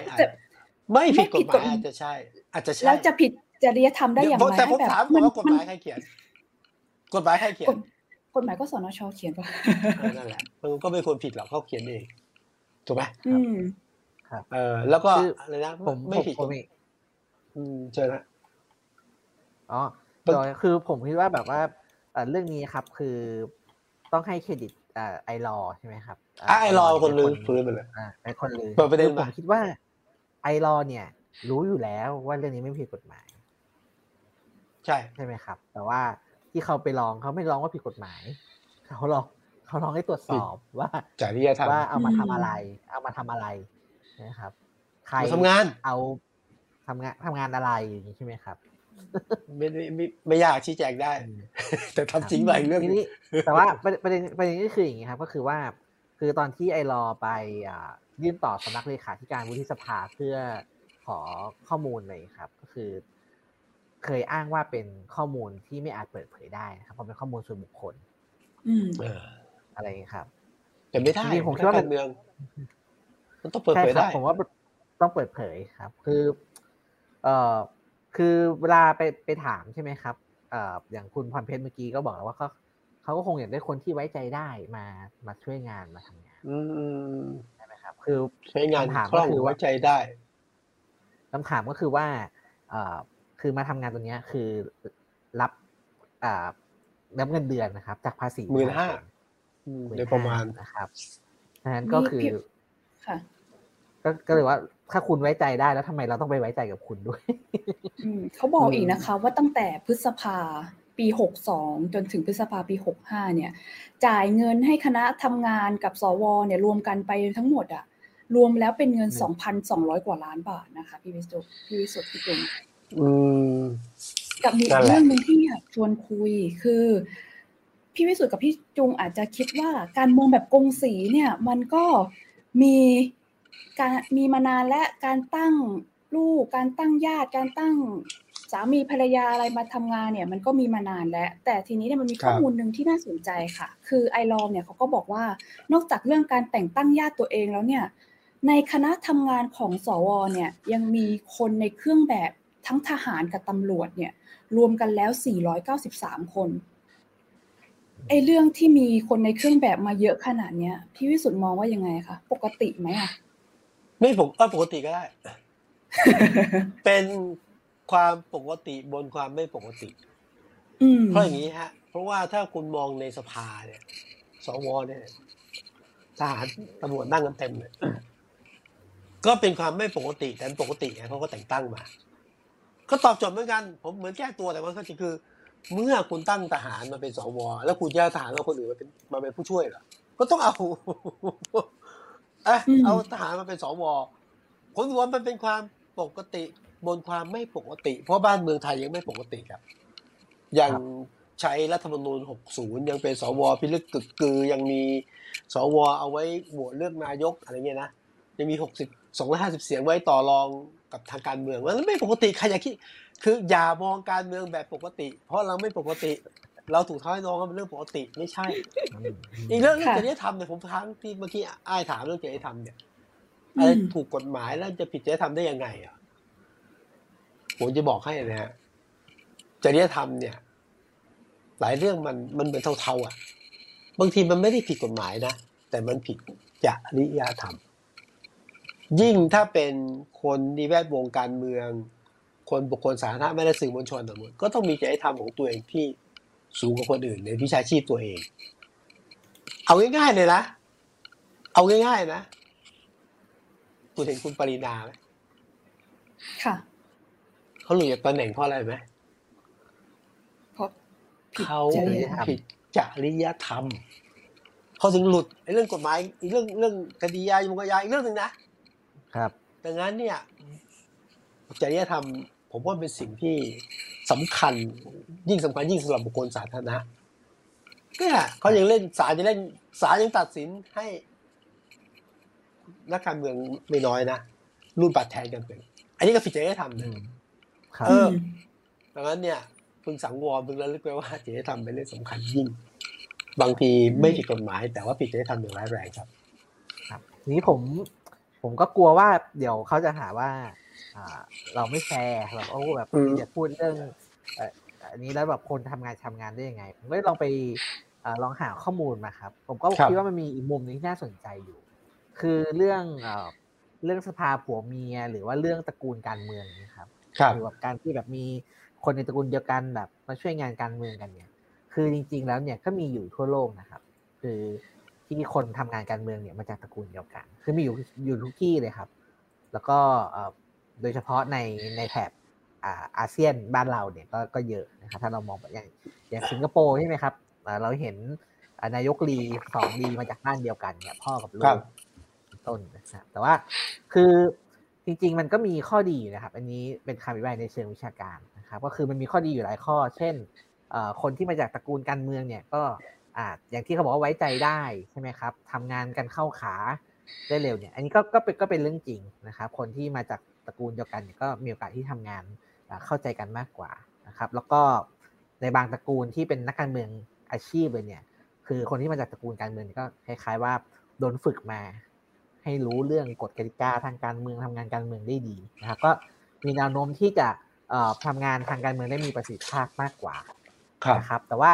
ไม่ผิดกฎหมายอาจจะใช่ อาจจะใช่แล้วจะผิดจริยธรรมได้อย่างไรแต่ผมถามว่ากฎหมายใครเขียน กฎหมายใครเขียน กฎหมายก็สนชเขียนป่ะนั่นแหละมันก็ไม่ควรผิดหรอกเขาเขียนเองถูกไหมอืมครับเออแล้วก็อะไรนะผมไม่ผิดอืมเจอละอ๋อคือผมคิดว่าแบบว่าเรื่องนี้ครับคือต้องให้เครดิต ไอรอใช่ไหมครับไอรอคนลือฟื้นไปเลยไอคนลือประเด็นผมคิดว่าไอรอเนี่ย รู้อยู่แล้วว่าเรื่องนี้ไม่ผิดกฎหมาย ใช่ใช่ไหมครับ แต่ว่าที่เขาไปลองเขาไม่ลองว่าผิดกฎหมายเขาลองเขาลองให้ตรวจสอบว่าจริยธรรมว่าเอามาทำอะไร เอามาทำอะไรนะครับ ใครทำงานเอาทำงานทำงานอะไรอย่างนี้ใช่ไหมครับ ไม่ไม่ไม่ยากชี้แจงได้ แต่ทำจริงไปเรื่องนี้ แต่ว่าประเด็นประเด็นก็คืออย่างนี้ครับ ก็คือว่า คือตอนที่ไอรอไปยื่นต่อสำนักเลขาธิการวุฒิสภาเพื่อขอข้อมูลเลยครับ ก็คือ เคยอ้างว่าเป็นข้อมูลที่ไม่อาจเปิดเผยได้นะครับเพราะเป็นข้อมูลส่วนบุคคล อืมอะไรครับแต่ไม่ได้ผมคิดว่าเป็นเมืองมันต้องเปิดเผยได้ผมว่าต้องเปิดเผยครับ คือ เอ่อ คือเวลาไปไปถามใช่ไหมครับเอ่ออย่างคุณพรเพชรเมื่อกี้ก็บอกแล้วว่าเขาเขาก็คงอยากได้คนที่ไว้ใจได้มามาช่วยงานมาทำงานอืมใช่ไหมครับ คือใช้งานถามก็คือไว้ใจได้คำถามก็คือว่าเอ่อคือมาทำงานตัวเนี้ยคือรับอ่ารับเงินเดือนนะครับ จากภาษีหมื่นห้าโดยประมาณนะครับดังนั้นก็คือค่ะก็เลยว่า ถ้าคุณไว้ใจได้แล้วทำไมเราต้องไปไว้ใจกับคุณด้วยเขาบอกอีกนะคะ ว่าตั้งแต่พฤษภาปีหกสองจนถึงพฤษภาปีหกห้าเนี่ย จ่ายเงินให้คณะทำงานกับสวเนี่ยรวมกันไปทั้งหมดอะรวมแล้วเป็นเงินสองพันสองร้อยกว่าล้านบาทนะคะ พี่วิสุทธ์พี่วิสุทธ์พี่จุงกับมีเรื่องหนึ่งที่อยากชวนคุยคือ พี่วิสุทธ์กับพี่จุงอาจจะคิดว่าการเมืองแบบกงสีเนี่ย มันก็มี การมีมานานและการตั้งลูก การตั้งญาติ การตั้งสามีภรรยาอะไรมาทำงานเนี่ย มันก็มีมานานแล้ว แต่ทีนี้เนี่ยมันมีข้อมูลหนึ่งที่น่าสนใจค่ะ คือไอรอมเนี่ยเขาก็บอกว่านอกจากเรื่องการแต่งตั้งญาติตัวเองแล้วเนี่ย ในคณะทำงานของสวเนี่ยยังมีคนในเครื่องแบบทั้งทหารกับตำรวจเนี่ย รวมกันแล้ว 493 คนไอเรื่องที่มีคนในเครื่องแบบมาเยอะขนาดเนี้ยพี่วิสุทธ์มองว่ายังไงคะปกติไหมอะ ไม่ผมก็ปกติก็ได้ เป็นความปกติบนความไม่ปกติเพราะอย่างนี้ฮะ เพราะว่าถ้าคุณมองในสภาเนี่ย สวเนี่ยทหารตำรวจนั่งกันเต็มเลยก็เป็นความไม่ปกติแต่ปกติไงเขาก็แต่งตั้งมา ก็ตอบโจทย์เหมือนกัน ผมเหมือนแก้ตัวแต่ว่าก็คือ เมื่อคุณตั้งทหารมาเป็นสวแล้วคุณจะทหารเอาคนอื่นมาเป็นมาเป็นผู้ช่วยเหรอก็ต้องเอา เอะเอาทหารมาเป็นสวผลรวมมันเป็นความปกติบนความไม่ปกติ เพราะบ้านเมืองไทยยังไม่ปกติครับยังใช้รัฐธรรมนูญ 60 ยังเป็นสวพิลึกกึกกือ ยังมีสวเอาไว้โหวตเลือกนายกอะไรเงี้ยนะ ยังมี 60 250 เสียงไว้ต่อรองกับทางการเมืองมันไม่ปกติใครอยากคิด คืออย่ามองการเมืองแบบปกติ เพราะเราไม่ปกติ เราถูกท้ายน้องก็เป็นเรื่องปกติไม่ใช่ อีกเรื่องเรื่องจริยธรรมเนี่ยผมทั้งที่เมื่อกี้อ้ายถามเรื่องจริยธรรมเนี่ยอะไรถูกกฎหมายแล้วจะผิดจริยธรรมได้ยังไงอะผมจะบอกให้นะฮะจริยธรรมเนี่ย หลายเรื่องมันมันเหมือนเท่าๆอะ บางทีมันไม่ได้ผิดกฎหมายนะแต่มันผิดจริยธรรม ยิ่งถ้าเป็นคนในแวดวงการเมือง คนบุคคลสาธารณะไม่ได้สื่อมวลชนแต่หมดก็ต้องมีจริยธรรมของตัวเองที่ สูงกว่าคนอื่นในวิชาชีพตัวเอง เอาง่ายๆเลยนะ เอาง่ายๆนะคุณเห็นคุณปรินาไหมค่ะเขาหลุดจากตำแหน่งเพราะอะไรไหมเพราะเขาผิดจริยธรรมเขาถึงหลุดไอ้เรื่องกฎหมายอีกเรื่องเรื่องคดียายมกยาอีกเรื่องหนึ่งนะครับ ดังนั้นเนี่ยจริยธรรม ผมว่าเป็นสิ่งที่สำคัญยิ่งสำคัญยิ่งสำหรับบุคคลสาธารณะเนี่ยเขายังเล่นศาลยังเล่นศาลยังตัดสินให้นักการเมืองไม่น้อยนะรุ่นปัดแทนกันเป็น อันนี้ก็ผิดจริยธรรมเลยเออดังนั้นเนี่ยพึงสังวรพึงระลึกไว้ว่าจริยธรรมเป็นเรื่องสำคัญยิ่ง บางทีไม่ผิดกฎหมาย แต่ว่าผิดจริยธรรมอย่างร้ายแรงครับ ครับ นี้ผม ผมก็กลัวว่า เดี๋ยวเขาจะหาว่า เราไม่แฟร์แบบโอ้แบบจะพูดเรื่องอันนี้แล้วแบบคนทำงานทำงานได้ยังไง ผมก็ลองไปลองหาข้อมูลมาครับ ผมก็คิดว่ามันมีอีกมุมนึงที่น่าสนใจอยู่ คือเรื่องเรื่องสภาผัวเมีย หรือว่าเรื่องตระกูลการเมืองนี่ครับหรือว่าการที่แบบมีคนในตระกูลเดียวกันแบบมาช่วยงานการเมืองกันเนี่ย คือจริง ๆ แล้วเนี่ยก็มีอยู่ทั่วโลกนะครับ คือที่คนทำงานการเมืองเนี่ยมาจากตระกูลเดียวกัน คือมีอยู่อยู่ทุกที่เลยครับ แล้วก็ โดยเฉพาะในในแถบอาเซียนบ้านเราเนี่ยก็ก็เยอะนะครับถ้าเรามองอย่างอย่างสิงคโปร์ใช่ไหมครับเราเห็นนายกลีสองลีมาจากบ้านเดียวกันเนี่ยพ่อกับลูกต้นนะครับแต่ว่าคือจริงๆมันก็มีข้อดีนะครับ อันนี้เป็นคำอธิบายในเชิงวิชาการนะครับ ก็คือมันมีข้อดีอยู่หลายข้อ เช่นคนที่มาจากตระกูลการเมืองเนี่ยก็อ่าอย่างที่เขาบอกว่าไว้ใจได้ใช่ไหมครับทำงานกันเข้าขาได้เร็วเนี่ย อันนี้ก็ก็เป็นก็เป็นเรื่องจริงนะครับ คนที่มาจาก ตระกูลเดียวกันก็มีโอกาสที่ทำงานเข้าใจกันมากกว่านะครับ แล้วก็ในบางตระกูลที่เป็นนักการเมืองอาชีพเลยเนี่ย คือคนที่มาจากตระกูลการเมืองก็คล้าย ๆ ว่าโดนฝึกมา ให้รู้เรื่องกฎกติกาทางการเมืองทำงานการเมืองได้ดีนะครับก็มีแนวโน้มที่จะทำงานทางการเมืองได้มีประสิทธิภาพมากกว่านะครับ แต่ว่า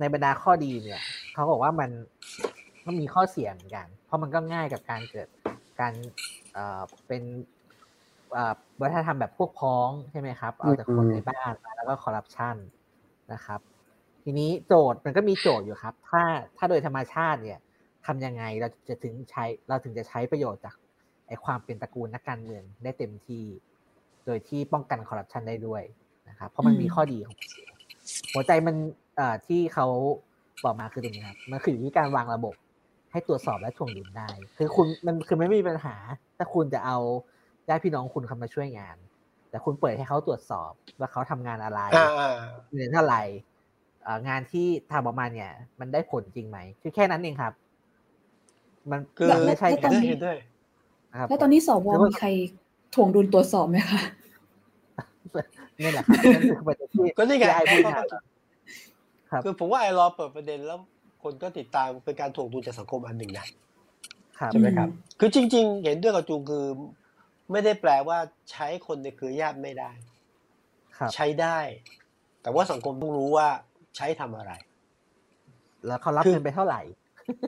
ในบรรดาข้อดีเนี่ยเขาบอกว่ามันมันมีข้อเสียเหมือนกัน เพราะมันก็ง่ายกับการเกิดการเป็น วัฒนธรรมแบบพวกพ้องใช่ไหมครับเอาจากคนในบ้านมาแล้วก็คอร์รัปชันนะครับ ทีนี้โจทย์มันก็มีโจทย์อยู่ครับ ถ้าถ้าโดยธรรมชาติเนี่ยทำยังไงเราจะถึงใช้เราถึงจะใช้ประโยชน์จากไอความเป็นตระกูลนักการเมืองได้เต็มที่ โดยที่ป้องกันคอร์รัปชันได้ด้วยนะครับ เพราะมันมีข้อดีของหัวใจมันเอ่อที่เขาบอกมาคือตรงนี้ครับมันคืออยู่ที่การวางระบบให้ตรวจสอบและถ่วงดุลได้ คือคุณมันคือไม่มีปัญหา ถ้าคุณจะเอา ญาติพี่น้องคุณเข้ามาช่วยงาน แต่คุณเปิดให้เขาตรวจสอบว่าเขาทำงานอะไรเงินเท่าไหร่งานที่ทำออกมาเนี่ย มันได้ผลจริงไหมคือแค่นั้นเองครับ มันคือไม่ใช่ตอนนี้แล้วตอนนี้สวมีใครถ่วงดุลตรวจสอบไหมคะนี่แหละครับนั่นคือประเด็นที่ก็นี่ไงไอ้พูดครับคือผมว่าไอ้รอเปิดประเด็นแล้วคนก็ติดตามเป็นการถ่วงดุลจากสังคมอันหนึ่งนะใช่ไหมครับ คือจริง ๆ เห็นด้วยกับจูงคือ ไม่ได้แปลว่าใช้คนในเครือญาติไม่ได้ใช้ได้ แต่ว่าสังคมต้องรู้ว่าใช้ทำอะไร แล้วเขารับเงินไปเท่าไหร่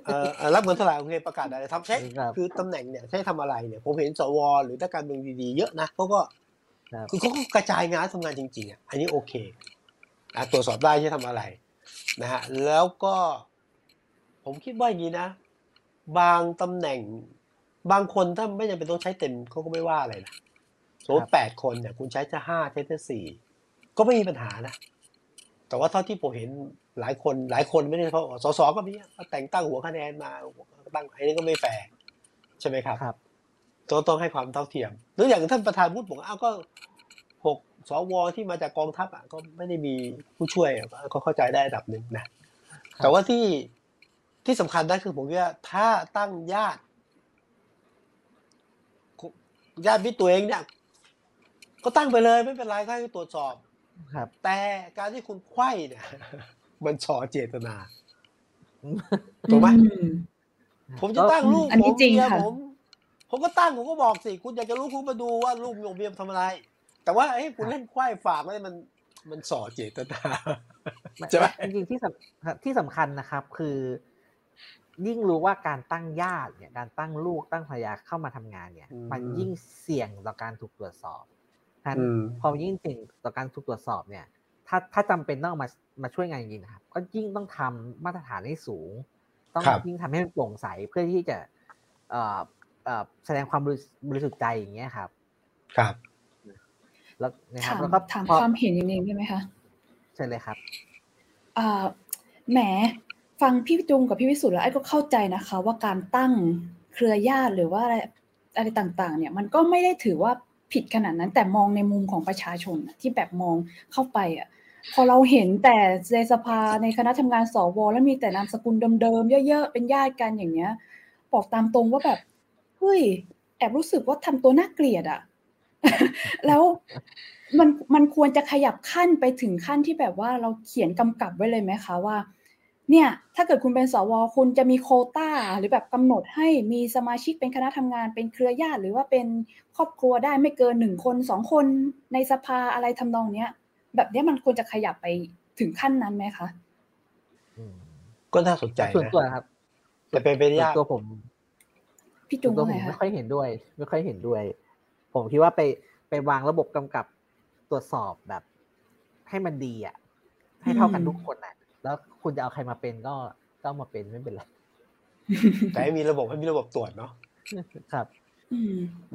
เออรับเงินเท่าไหร่โอเคประกาศอะไรทำใช้คือตำแหน่งเนี่ยใช้ทำอะไรเนี่ย ผมเห็นสวหรือถ้าการเมืองดีๆเยอะนะเขาก็คือเขาก็กระจายงานทำงานจริงๆอะอันนี้โอเคตรวจสอบได้ใช้ทำอะไรนะฮะแล้วก็ ผมคิดว่าอย่างนี้นะ บางตำแหน่ง บางคนถ้าไม่จำเป็นต้องใช้เต็มเขาก็ไม่ว่าอะไรนะสมมติแปดคนเนี่ยคุณใช้จะห้าใช้จะสี่ก็ไม่มีปัญหานะ แต่ว่าเท่าที่ผมเห็นหลายคนหลายคนไม่ได้เพราะสสก็มีแต่งตั้งหัวคะแนนมาตั้งไอ้นี่ก็ไม่แฟร์ใช่ไหมครับครับต้องต้องให้ความเท่าเทียม หรืออย่างท่านประธานพูดบอกอ้าวก็หกสวที่มาจากกองทัพอะก็ไม่ได้มีผู้ช่วยก็เข้าใจได้ระดับหนึ่งนะแต่ว่าที่ที่สำคัญได้คือผมว่าถ้าตั้งญาติ ญาติวิตัวเองเนี่ย ก็ตั้งไปเลยไม่เป็นไรให้ตรวจสอบครับ แต่การที่คุณไข้เนี่ย มันชอเจตนาถูกไหมผมจะตั้งลูกผมเมียผม ผมก็ตั้งผมก็บอกสิ คุณอยากจะรู้คุณมาดูว่าลูกโยมเมียทำอะไร แต่ว่าเอ้คุณเล่นควายฝากไว้มันมันส่อเจตนาใช่ไหมจริงๆที่ที่สำคัญนะครับ คือ ยิ่งรู้ว่าการตั้งญาติเนี่ยการตั้งลูกตั้งภรรยาเข้ามาทำงานเนี่ย มันยิ่งเสี่ยงต่อการถูกตรวจสอบท่านพอยิ่งเสี่ยงต่อการถูกตรวจสอบเนี่ย ถ้าถ้าจำเป็นต้องมามาช่วยงานจริงนะครับ ก็ยิ่งต้องทำมาตรฐานให้สูง ต้องยิ่งทำให้มันโปร่งใสเพื่อที่จะเอ่อแสดงความบริสุทธิ์ใจอย่างเงี้ยครับ ครับ แล้วนะครับแล้วก็ถามความเห็นอย่างนี้ได้ไหมคะใช่เลยครับอ่าแหม ฟังพี่จุงกับพี่วิสุทธ์แล้วไอ้ก็เข้าใจนะคะ ว่าการตั้งเครือญาติหรือว่าอะไรอะไรต่างๆ เนี่ยมันก็ไม่ได้ถือว่าผิดขนาดนั้น แต่มองในมุมของประชาชนที่แบบมองเข้าไปอะพอเราเห็นแต่ในสภาในคณะทำงานสวแล้วมีแต่นามสกุลเดิมๆเยอะๆเป็นญาติกันอย่างเงี้ยบอกตามตรงว่าแบบเฮ้ยแอบรู้สึกว่าทำตัวน่าเกลียดอะแล้วมันมันควรจะขยับขั้นไปถึงขั้นที่แบบว่าเราเขียนกำกับไว้เลยไหมคะว่า เนี่ยถ้าเกิดคุณเป็นสวคุณจะมีโคต้าหรือแบบกำหนดให้มีสมาชิกเป็นคณะทำงานเป็นเครือญาติ หรือว่าเป็นครอบครัวได้ไม่เกินหนึ่งคนสองคนในสภาอะไรทำนองเนี้ยแบบนี้มันควรจะขยับไปถึงขั้นนั้นไหมคะก็น่าสนใจส่วนตัวครับแต่เป็นไปได้ยากตัวผม พี่จุงผมไม่ค่อยเห็นด้วย ไม่ค่อยเห็นด้วย ผมคิดว่าไปไปวางระบบกำกับตรวจสอบแบบ ให้มันดีอะ ให้เท่ากันทุกคนอะ แล้วคุณจะเอาใครมาเป็นก็ก็มาเป็นไม่เป็นไรแต่ให้มีระบบให้มีระบบตรวจเนาะครับ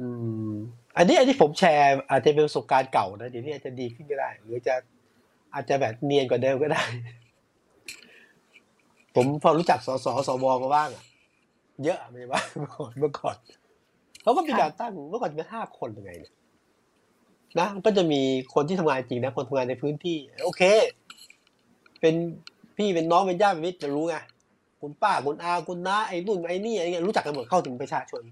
อืมอันนี้อันนี้ผมแชร์อาจจะเป็นประสบการณ์เก่านะเดี๋ยวนี้อาจจะดีขึ้นก็ได้ หรือจะอาจจะแบบเนียนกว่าเดิมก็ได้ ผมพอรู้จักสสสวมาบ้างอะเยอะไม่ว่าเมื่อก่อนเมื่อก่อนเขาก็มีการตั้งเมื่อก่อนมีห้าคนยังไงเนี่ยนะก็จะมีคนที่ทำงานจริงนะ คนทำงานในพื้นที่ โอเค เป็น พี่เป็นน้องเป็นญาติเป็นมิตรจะรู้ไงคุณป้าคุณอาคุณน้าไอ้นุ่นไอ้นี่อะไรเงี้ยรู้จักกันหมดเข้าถึงประชาชน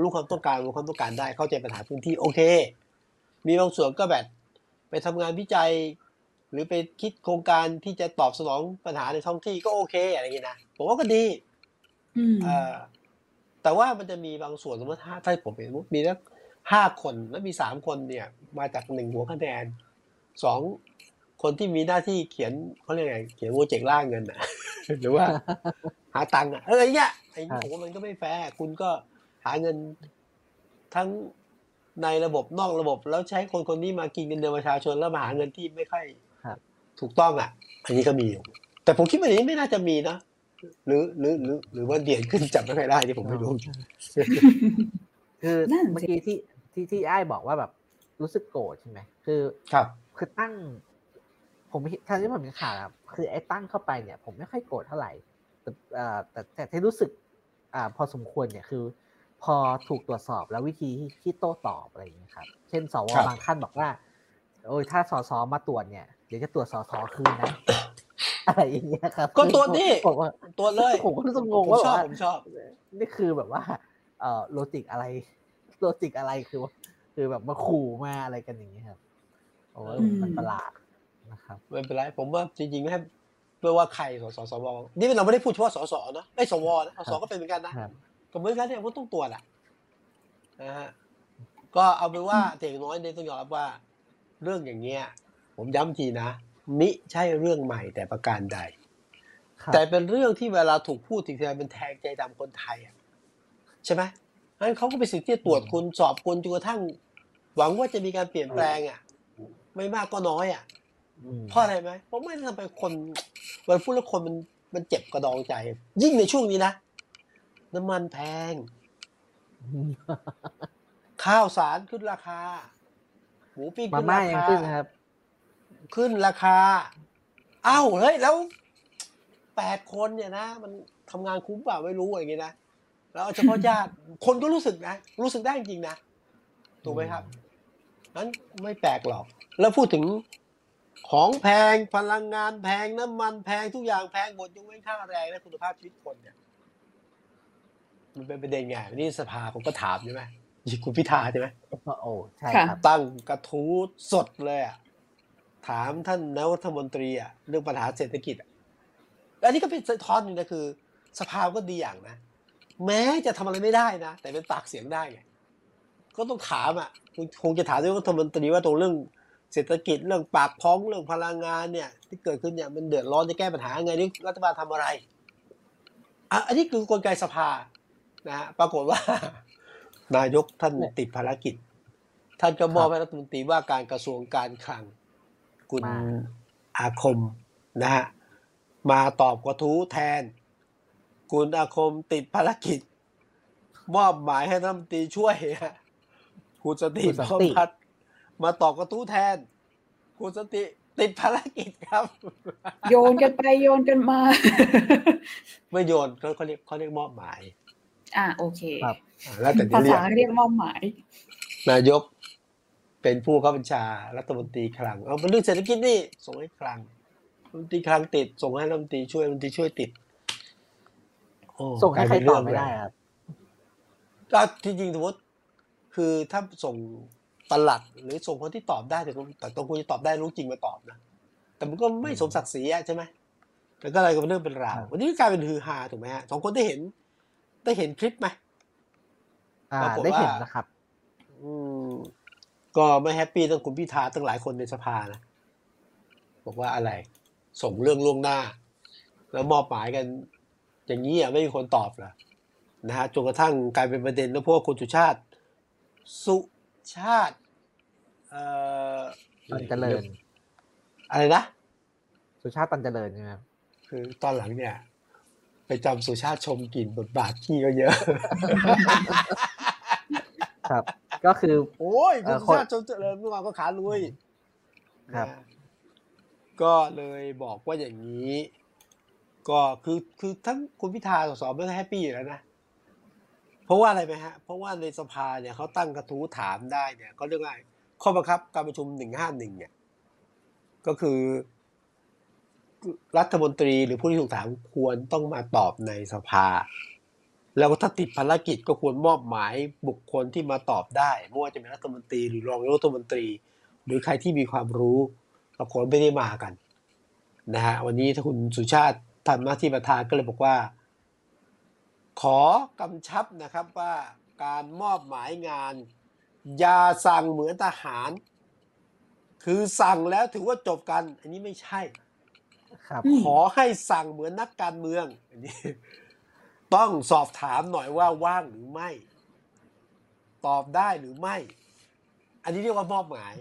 รู้ความต้องการรู้ความต้องการได้เข้าใจปัญหาพื้นที่โอเค มีบางส่วนก็แบบไปทำงานวิจัย หรือไปคิดโครงการที่จะตอบสนองปัญหาในท้องที่ก็โอเคอะไรเงี้ยนะผมว่าก็ดีแต่ว่ามันจะมีบางส่วนสมมติถ้าถ้าผมเห็นมีแล้วห้าคนแล้วมีสามคนเนี่ย มาจากหนึ่งหัวคะแนนสอง คนที่มีหน้าที่เขียนเขาเรียกไงเขียนโปรเจกต์ล่าเงินอะหรือว่า หาตังค์อะอะไรเงี้ยไอ้ผมว่ามันก็ไม่แฟร์คุณก็หาเงินทั้งในระบบนอกระบบ แล้วใช้คนคนนี้มากินเงินเดือนประชาชนแล้วมาหาเงินที่ไม่ค่อยถูกต้องอะ อันนี้ก็มีอยู่แต่ผมคิดว่าอย่างนี้ไม่น่าจะมีนะหรือหรือหรือหรือว่าเดียนขึ้นจับไม่ค่อยได้ที่ผมไม่รู้คือเมื่อกี้ที่ที่ที่ไอ้บอกว่าแบบรู้สึกโกรธใช่ไหมคือครับคือตั้ง ผมท่านที่ผมเป็นข่าวครับคือไอ้ตั้งเข้าไปเนี่ย ผมไม่ค่อยโกรธเท่าไหร่แต่แต่แต่ที่รู้สึกอ่าพอสมควรเนี่ยคือ พอถูกตรวจสอบแล้ววิธีที่โต้ตอบอะไรอย่างนี้ครับ เช่นสวบางท่านบอกว่า โอ้ยถ้าสสมาตรวจเนี่ยเดี๋ยวจะตรวจสสคืนนะอะไรอย่างเงี้ยครับ ก็ตัวนี้ตัวเลยผมก็รู้สึกงงว่าผมชอบนี่คือแบบว่า เอ่อโลจิกอะไรโลจิกอะไรคือ คือแบบมาขู่มาอะไรกันอย่างเงี้ยครับโอ้ยมันประหลาดนะครับ ไม่เป็นไรผมว่าจริงๆไม่ให้ไม่ว่าใครสสสวนี่เราไม่ได้พูดเฉพาะสสนะไอ้สวนะสสก็เป็นเหมือนกันนะครับก็เหมือนกันเนี่ยมันต้องตรวจอะนะฮะก็เอาเป็นว่าแต่อย่างน้อยเนี่ยต้องยอมรับว่า เรื่องอย่างเงี้ย ผมย้ำทีนะมิใช่เรื่องใหม่แต่ประการใดครับแต่เป็นเรื่องที่เวลาถูกพูดถึงทีไรเป็นแทงใจดำคนไทยอะใช่ไหมงั้นเขาก็เป็นสิ่งที่จะตรวจคุณสอบคุณจนกระทั่ง หวังว่าจะมีการเปลี่ยนแปลงอะ ไม่มากก็น้อยอะอืม เพราะอะไรไหมเพราะไม่ได้ทำไปคนวันพูดแล้วคนมันมันเจ็บกระดองใจ ยิ่งในช่วงนี้นะน้ำมันแพง ข้าวสารขึ้นราคา หมูปิ้งมาขึ้นม่ารายังคาขึ้นนะครับ ขึ้นราคา เอ้าเฮ้ยแล้วแปดคนเนี่ยนะ มันทำงานคุ้มเปล่าไม่รู้อย่างงี้นะแล้วเอาเฉพาะญาติคนก็รู้สึกนะ รู้สึกได้จริงๆนะถูกไหมครับนั้นไม่แปลกหรอก แล้วพูดถึง ของแพงพลังงานแพงน้ำมันแพงทุกอย่างแพงหมดยกเว้นค่าแรงและคุณภาพชีวิตคนเนี่ยมันเป็นประเด็นไงวันนี่สภาผมก็ถามใช่ไหมยิงคุณพิธาใช่ไหมโอ้ใช่ค่ะครับตั้งกระทู้สดเลยอะถามท่านนายกรัฐมนตรีอะเรื่องปัญหาเศรษฐกิจอะและอันนี้ก็เป็นสะท้อนหนึงนะคือ สภาก็ดีอย่างนะ แม้จะทำอะไรไม่ได้นะแต่เป็นปากเสียงได้ไงก็ต้องถามอะคงคงจะถามนายกรัฐมนตรีว่าตรงเรื่อง เศรษฐกิจเรื่องปากท้องเรื่องพลังงานเนี่ย ที่เกิดขึ้นเนี่ยมันเดือดร้อนจะแก้ปัญหาไงนี่รัฐบาลทำอะไรอะอันนี้คือกลไกสภานะฮะปรากฏว่า นายกท่านติดภารกิจ ท่านก็มอบให้รัฐมนตรีว่าการกระทรวงการคลังคุณมาอาคมนะฮะมาตอบกระทู้แทน คุณอาคมติดภารกิจ มอบหมายให้รัฐมนตรีช่วยฮะคุณสติคุณสันพร้อมติพัฒน์ มาตอบกระทู้แทน คุณสติติดภารกิจครับ โยนกันไปโยนกันมาไม่โยนเขาเขาเรียกเขาเรียกมอบหมาย อ่าโอเคครับอ่าแล้วแต่จะภาเรียษากเรียกมอบหมาย นายกเป็นผู้เข้าบัญชารัฐมนตรีคลังเอาเป็นเรื่องเศรษฐกิจนี่ส่งให้คลังรัฐมนตรีคลังติด ส่งให้รัฐมนตรีช่วยรัฐมนตรีช่วยติดโอ้ส่งให้ใครกลายเป็นตอบเงไม่ได้เลยครับก็ที่จริงสมมติคือถ้าส่ง ปลัดหรือส่งคนที่ตอบได้แต่ต้องแต่ต้องควรจะตอบได้รู้จริงมาตอบนะ แต่มันก็ไม่สมศักดิ์ศรีอะใช่ไหมแต่ก็อะไรก็เป็นเรื่องเป็นราววันนี้ก็กลายเป็นฮือฮาถูกไหมฮะสองคนได้เห็น ได้เห็นคลิปไหมอ่าปรากฏได้เห็นว่านะครับ อืมก็ไม่แฮปปี้ตั้งคุณพิธาตั้งหลายคนในสภานะบอกว่าอะไร ส่งเรื่องล่วงหน้า แล้วมอบหมายกัน อย่างนี้อะไม่มีคนตอบเหรอนะฮะจนกระทั่งกลายเป็นประเด็นแล้วพวกคุณสุชาติ สุ ชาติ เอ่อตันเจริญ อะไรนะ สุชาติตันเจริญใช่ไหมครับคือตอนหลังเนี่ย ไปจำสุชาติชมกลิ่นบทบาทขี้ก็เยอะ ครับ ก็คือ โอ้ยคุณเอ่อสุคนชาติชมเจริญเมื่อวานก็ขาลุย ครับนะก็เลยบอกว่าอย่างนี้ ก็คือคือทั้งคุณพิธาสสไม่ได้แฮปปี้อยู่แล้วนะ เพราะว่าอะไรไหมฮะ เพราะว่าในสภาเนี่ยเขาตั้งกระทู้ถามได้เนี่ยก็เรื่องอะไรข้อบังคับการประชุมหนึ่งห้าหนึ่งเนี่ย ก็คือรัฐมนตรีหรือผู้ที่ถูกถามควรต้องมาตอบในสภา แล้วถ้าติดภารกิจก็ควรมอบหมายบุคคลที่มาตอบได้ไม่ว่าจะเป็นรัฐมนตรีหรือรองรัฐมนตรี หรือใครที่มีความรู้บางคนไม่ได้มากันนะฮะวันนี้ถ้าคุณสุชาติทำหน้าที่ประธานก็เลยบอกว่า ขอกำชับนะครับว่าการมอบหมายงาน อย่าสั่งเหมือนทหาร คือสั่งแล้วถือว่าจบกัน อันนี้ไม่ใช่ ครับอืมขอให้สั่งเหมือนนักการเมือง อันนี้ ต้องสอบถามหน่อยว่าว่างหรือไม่ ตอบได้หรือไม่ อันนี้เรียกว่ามอบหมาย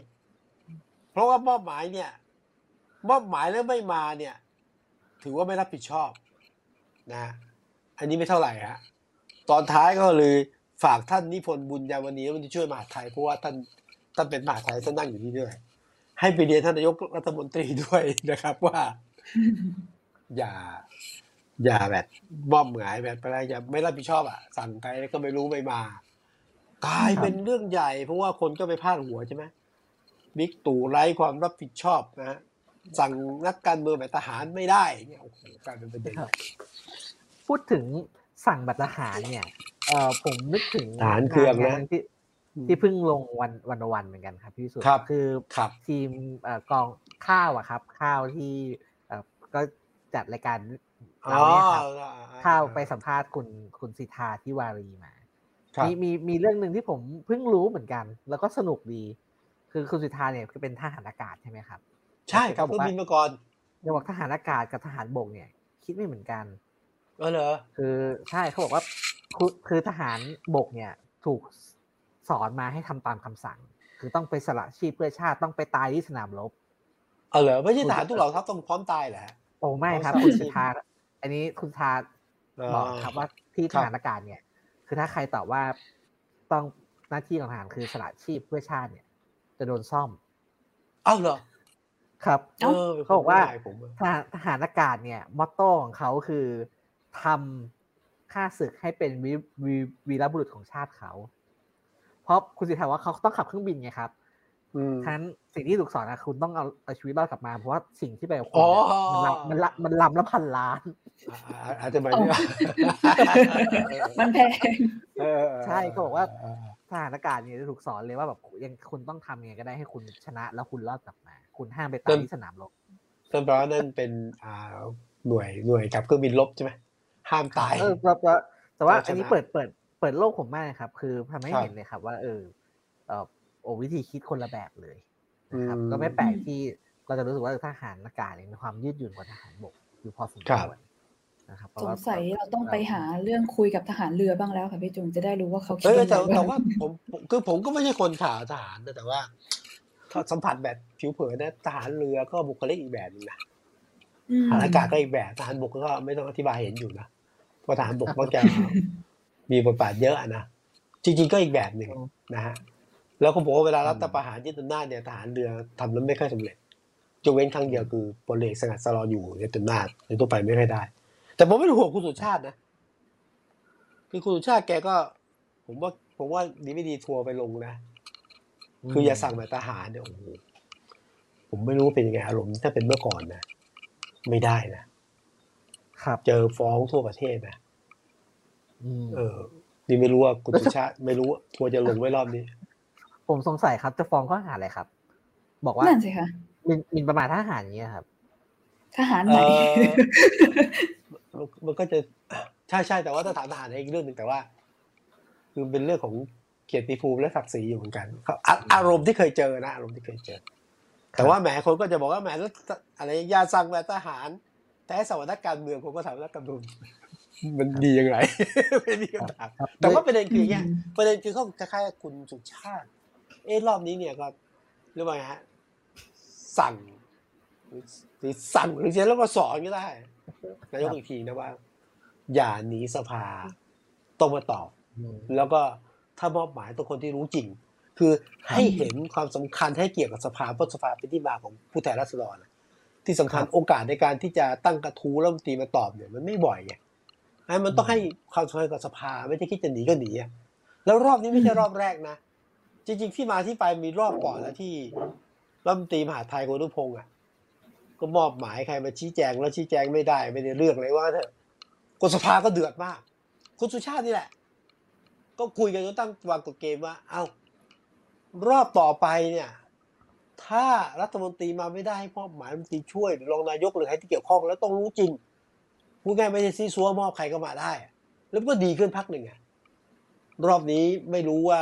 เพราะว่ามอบหมายเนี่ย มอบหมายแล้วไม่มาเนี่ย ถือว่าไม่รับผิดชอบ นะฮะ อันนี้ไม่เท่าไหร่ฮะตอนท้ายก็เลยฝากท่านนิพนธ์บุญยามณีรัฐมนตรีช่วยมหาดไทยเพราะว่าท่านท่านเป็นมหาดไทยท่านนั่งอยู่นี่ด้วยให้ไปเรียนท่านนายกรัฐมนตรีด้วยนะครับ ว่า อย่า อย่าแบบมอบหมายแบบอะไรอย่าไม่รับผิดชอบอะ สั่งใครก็ไม่รู้ไม่มากลายเป็นเรื่องใหญ่ เพราะว่าคนก็ไปพาดหัวใช่ไหมบิ๊กตู่ไร้ความรับผิดชอบนะฮะสั่งนักการเมืองแบบทหารไม่ได้เนี่ยโอ้โหกลายเป็นประเด็น พูดถึงสั่งแบบทหารเนี่ยเออผมนึกถึงทหารเครื่องนะงานที่ที่เพิ่งลงวันวันวันเหมือนกันครับพี่สุดคือทีมกองข้าวอะครับ ข้าวที่ก็จัดรายการเราเนี่ยครับข้าวไปสัมภาษณ์คุณคุณสิทธาที่วารีมามีมีมีเรื่องหนึ่งที่ผมเพิ่งรู้เหมือนกัน แล้วก็สนุกดี คือคุณสิทธาเนี่ยคือเป็นทหารอากาศใช่ไหมครับ ใช่ครับเพิ่งบินมาก่อนยังบอกทหารอากาศกับทหารบกเนี่ย คิดไม่เหมือนกัน เออเหรอคือใช่เขาบอกว่าคือคือทหารบกเนี่ยถูกสอนมาให้ทำตามคำสั่ง คือต้องไปสละชีพเพื่อชาติต้องไปตายที่สนามรบเออเหรอไม่ใช่ทหารทุกเหล่าทัพต้องพร้อมตายเหรอโอ้ไม่ครับ คุณสิทธาอันนี้คุณทาบอกครับว่าที่ทหารอากาศเนี่ย คือถ้าใครตอบว่าต้องหน้าที่ของทหารคือสละชีพเพื่อชาติเนี่ย จะโดนซ่อมอ้าวเหรอครับเขาบอกว่าทหารอากาศเนี่ยมอตโต้ของเขาคือ ทำค่าศึกให้เป็นวีรบุรุษของชาติเขา เพราะคุณสิทธาว่าเขาต้องขับเครื่องบินไงครับฉะนั้นสิ่งที่ถูกสอนนะคุณต้องเอาชีวิตรอดกลับมาเพราะว่าสิ่งที่ไปกับคุณมันมันลำละพันล้านอาจจะไม่ได้มันแพงใช่เขาบอกว่าทหารอากาศเนี่ยจะถูกสอนเลยว่าแบบยังคุณต้องทำยังไงก็ได้ให้คุณชนะ แล้วคุณรอดกลับมา คุณห้ามไปตายที่สนามรบต้นเพราะนั่นเป็นอ่าหน่วยหน่วยกับเครื่องบินลบใช่ไหม ห้ามตายเออแต่ว่าอันนี้เปิดเปิดเปิดโลกผมมากครับ คือทำให้เห็นเลยครับ ว่าเออเออโอ้วิธีคิดคนละแบบเลยนะครับก็ไม่แปลกที่เราจะรู้สึกว่าทหารอากาศเนี่ยมีความยืดหยุ่นกว่าทหารบกอยู่พอสมควรนะครับสงสัยเราต้องไปหาเรื่องคุยกับทหารเรือบ้างแล้วค่ะพี่จุงจะได้รู้ว่าเขาคิดแต่แต่ว่าผมคือผมก็ไม่ใช่คนข่าวทหารแต่ว่าสัมผัสแบบผิวเผินนะทหารเรือก็บุคลิกอีกแบบนึงนะทหารอากาศก็อีกแบบทหารบกก็ไม่ต้องอธิบายเห็นอยู่นะ เพราะทหารบกมักจะมีบทบาทเยอะนะจริง ๆ ก็อีกแบบหนึ่งนะฮะแล้วก็บอกว่าเวลารัฐประหารยึดอำนาจเนี่ยทหารเรือทำนั้นไม่ค่อยสำเร็จจงเว้นครั้งเดียวคือพลเอกสงัดสลออยู่ในตุนนาจในตัวไปไม่ค่อยได้ แต่ผมไม่ห่วงคุณสุชาตินะคือคุณสุชาติแกก็ ผมว่า ผมว่าดีไม่ดีทัวร์ไปลงนะคืออย่าสั่งแบบทหารเนี่ยโอ้โหผมไม่รู้เป็นยังไงอารมณ์ถ้าเป็นเมื่อก่อนนะไม่ได้นะ ครับเจอฟ้องทั่วประเทศนะเออ นี่ไม่รู้ว่าคุณสุชาติไม่รู้ทัวร์จะลงไว้รอบนี้ ผมสงสัยครับ จะฟ้องข้อหาอะไรครับ บอกว่านั่นสิคะมินมินประมาททหารอย่างเงี้ยครับ ทหารไหนมันก็จะใช่ใช่แต่ว่าถ้าถามทหารอีกเรื่องหนึ่งแต่ว่าคือเป็นเรื่องของเกียรติภูมิและศักดิ์ศรีอยู่เหมือนกันอารมณ์ที่เคยเจอนะอารมณ์ที่เคยเจอ แต่ว่าแหมคนก็จะบอกว่าแหมแล้วอะไรยาสั่งแบบทหาร แต่สวัสดิการเมืองผมก็ถามว่าการเมืองมันดีอย่างไรไม่มีคำถามแต่ว่าประเด็นคือเนี่ยประเด็นคือเขาคล้ายๆคุณสุชาติ เอ๊รอบนี้เนี่ยก็เรียกว่าไงฮะสั่งหรือสั่งหรือเช่นแล้วก็สอนก็ได้นายกอีกทีนะว่า อย่าหนีสภาต้องมาตอบ แล้วก็ถ้ามอบหมายตัวคนที่รู้จริง คือให้เห็นความสำคัญให้เกี่ยวกับสภาเพราะสภาเป็นที่มาของผู้แทนราษฎร ที่สำคัญโอกาสในการที่จะตั้งกระทู้แล้วตีมาตอบเนี่ยมันไม่บ่อยไงมันต้องให้ความสำคัญกับสภาไม่ใช่คิดจะหนีก็หนีแล้วรอบนี้ไม่ใช่รอบแรกนะ จริง ๆ ที่มาที่ไปมีรอบก่อนแล้วที่รัฐมนตรีมหาไทยคุณนุพงศ์อะ ก็มอบหมายใครมาชี้แจงแล้วชี้แจงไม่ได้ไม่ได้เรื่องเลยว่าเถอะกสภาก็เดือดมาก คุณสุชาตินี่แหละ ก็คุยกันจนตั้งวางกฎเกมว่า เอา้ารอบต่อไปเนี่ย ถ้ารัฐมนตรีมาไม่ได้ให้มอบหมายรัฐมนตรีช่วยหรือรองนายกหรือใครที่เกี่ยวข้องแล้วต้องรู้จริงพูดง่ายไม่ใช่ซีซัวมอบใครก็มาได้ แล้วก็ดีขึ้นพักหนึ่งอะรอบนี้ไม่รู้ว่า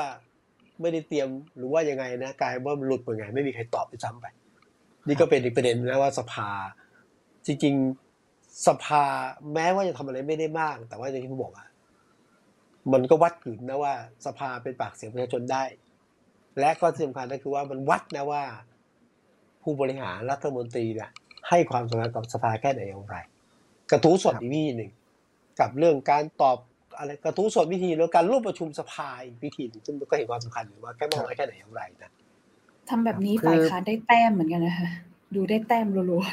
ไม่ได้เตรียมหรือว่ายังไงนะกลายว่ามันหลุดไปไง ไม่มีใครตอบไปซ้ำไป นี่ก็เป็นอีกประเด็นนะว่าสภา จริง ๆสภาแม้ว่าจะทำอะไรไม่ได้มาก แต่ว่าอย่างที่ผมบอกอะมันก็วัดกึ่นนะว่า สภาเป็นปากเสียงประชาชนได้ และก็ที่สำคัญก็คือว่ามันวัดนะว่า ผู้บริหารรัฐมนตรีเนี่ยให้ความสำคัญกับสภาแค่ไหนอย่างไร กระทู้สดอีกวิธีหนึ่งกับเรื่องการตอบอะไรกระทู้สดวิธีแล้วการร่วมประชุมสภาอีกวิธีซึ่งก็เห็นความสำคัญอยู่ว่าแค่มองแค่ไหนอย่างไรนะทำแบบนี้ฝ่ายค้านได้แต้มเหมือนกันนะคะดูได้แต้มรัว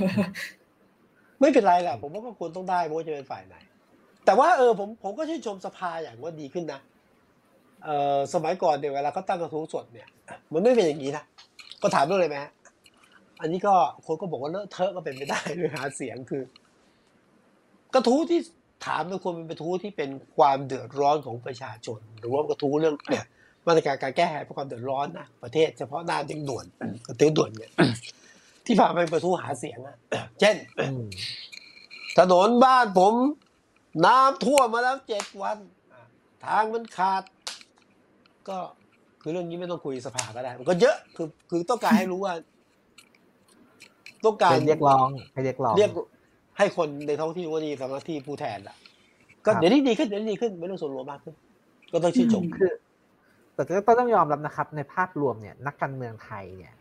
ๆไม่เป็นไรแหละผมว่าก็ควรต้องได้ไม่ว่าจะเป็นฝ่ายไหน แต่ว่าเออผมผมก็ชื่นชมสภาอย่างว่าดีขึ้นนะเออ สมัยก่อนเนี่ยเวลาเขาตั้งกระทู้สดเนี่ย มันไม่เป็นอย่างนี้นะก็ถามเรื่องเลยไหมอันนี้ก็คนก็บอกว่าเลอะเทอะก็เป็นไปได้เรื่อหาเสียงคือ กระทู้ที่ถามมันควรเป็นกระทู้ที่เป็นความเดือดร้อนของประชาชน หรือว่ากระทู้เรื่องเนี่ยมาตรการการแก้ไขความเดือดร้อนนะประเทศเฉพาะด้านเร่งด่วนกระตุ้ด่วนเนี่ยที่ผ่านไปประท้หาเสียงอะเช่นถนนบ้านผม น้ำท่วมมาแล้วเจ็ดวัน ทางมันขาด ก็คือเรื่องนี้ไม่ต้องคุยสภาก็ได้ มันก็เยอะคือคือต้องการให้รู้ว่า ต้องการไปเรียกร้องไปเรียกร้องเรียกให้คนในท้องที่ว่านี่ทำหน้าที่ผู้แทนอะ ก็ครับเดี๋ยวนี้ดีขึ้นเดี๋ยวนี้ดีขึ้นไม่ต้องส่วนรวมมากขึ้น ก็ต้องชื่นชมคือแต่ก็ต้องยอมรับนะครับ ในภาพรวมเนี่ย นักการเมืองไทยเนี่ย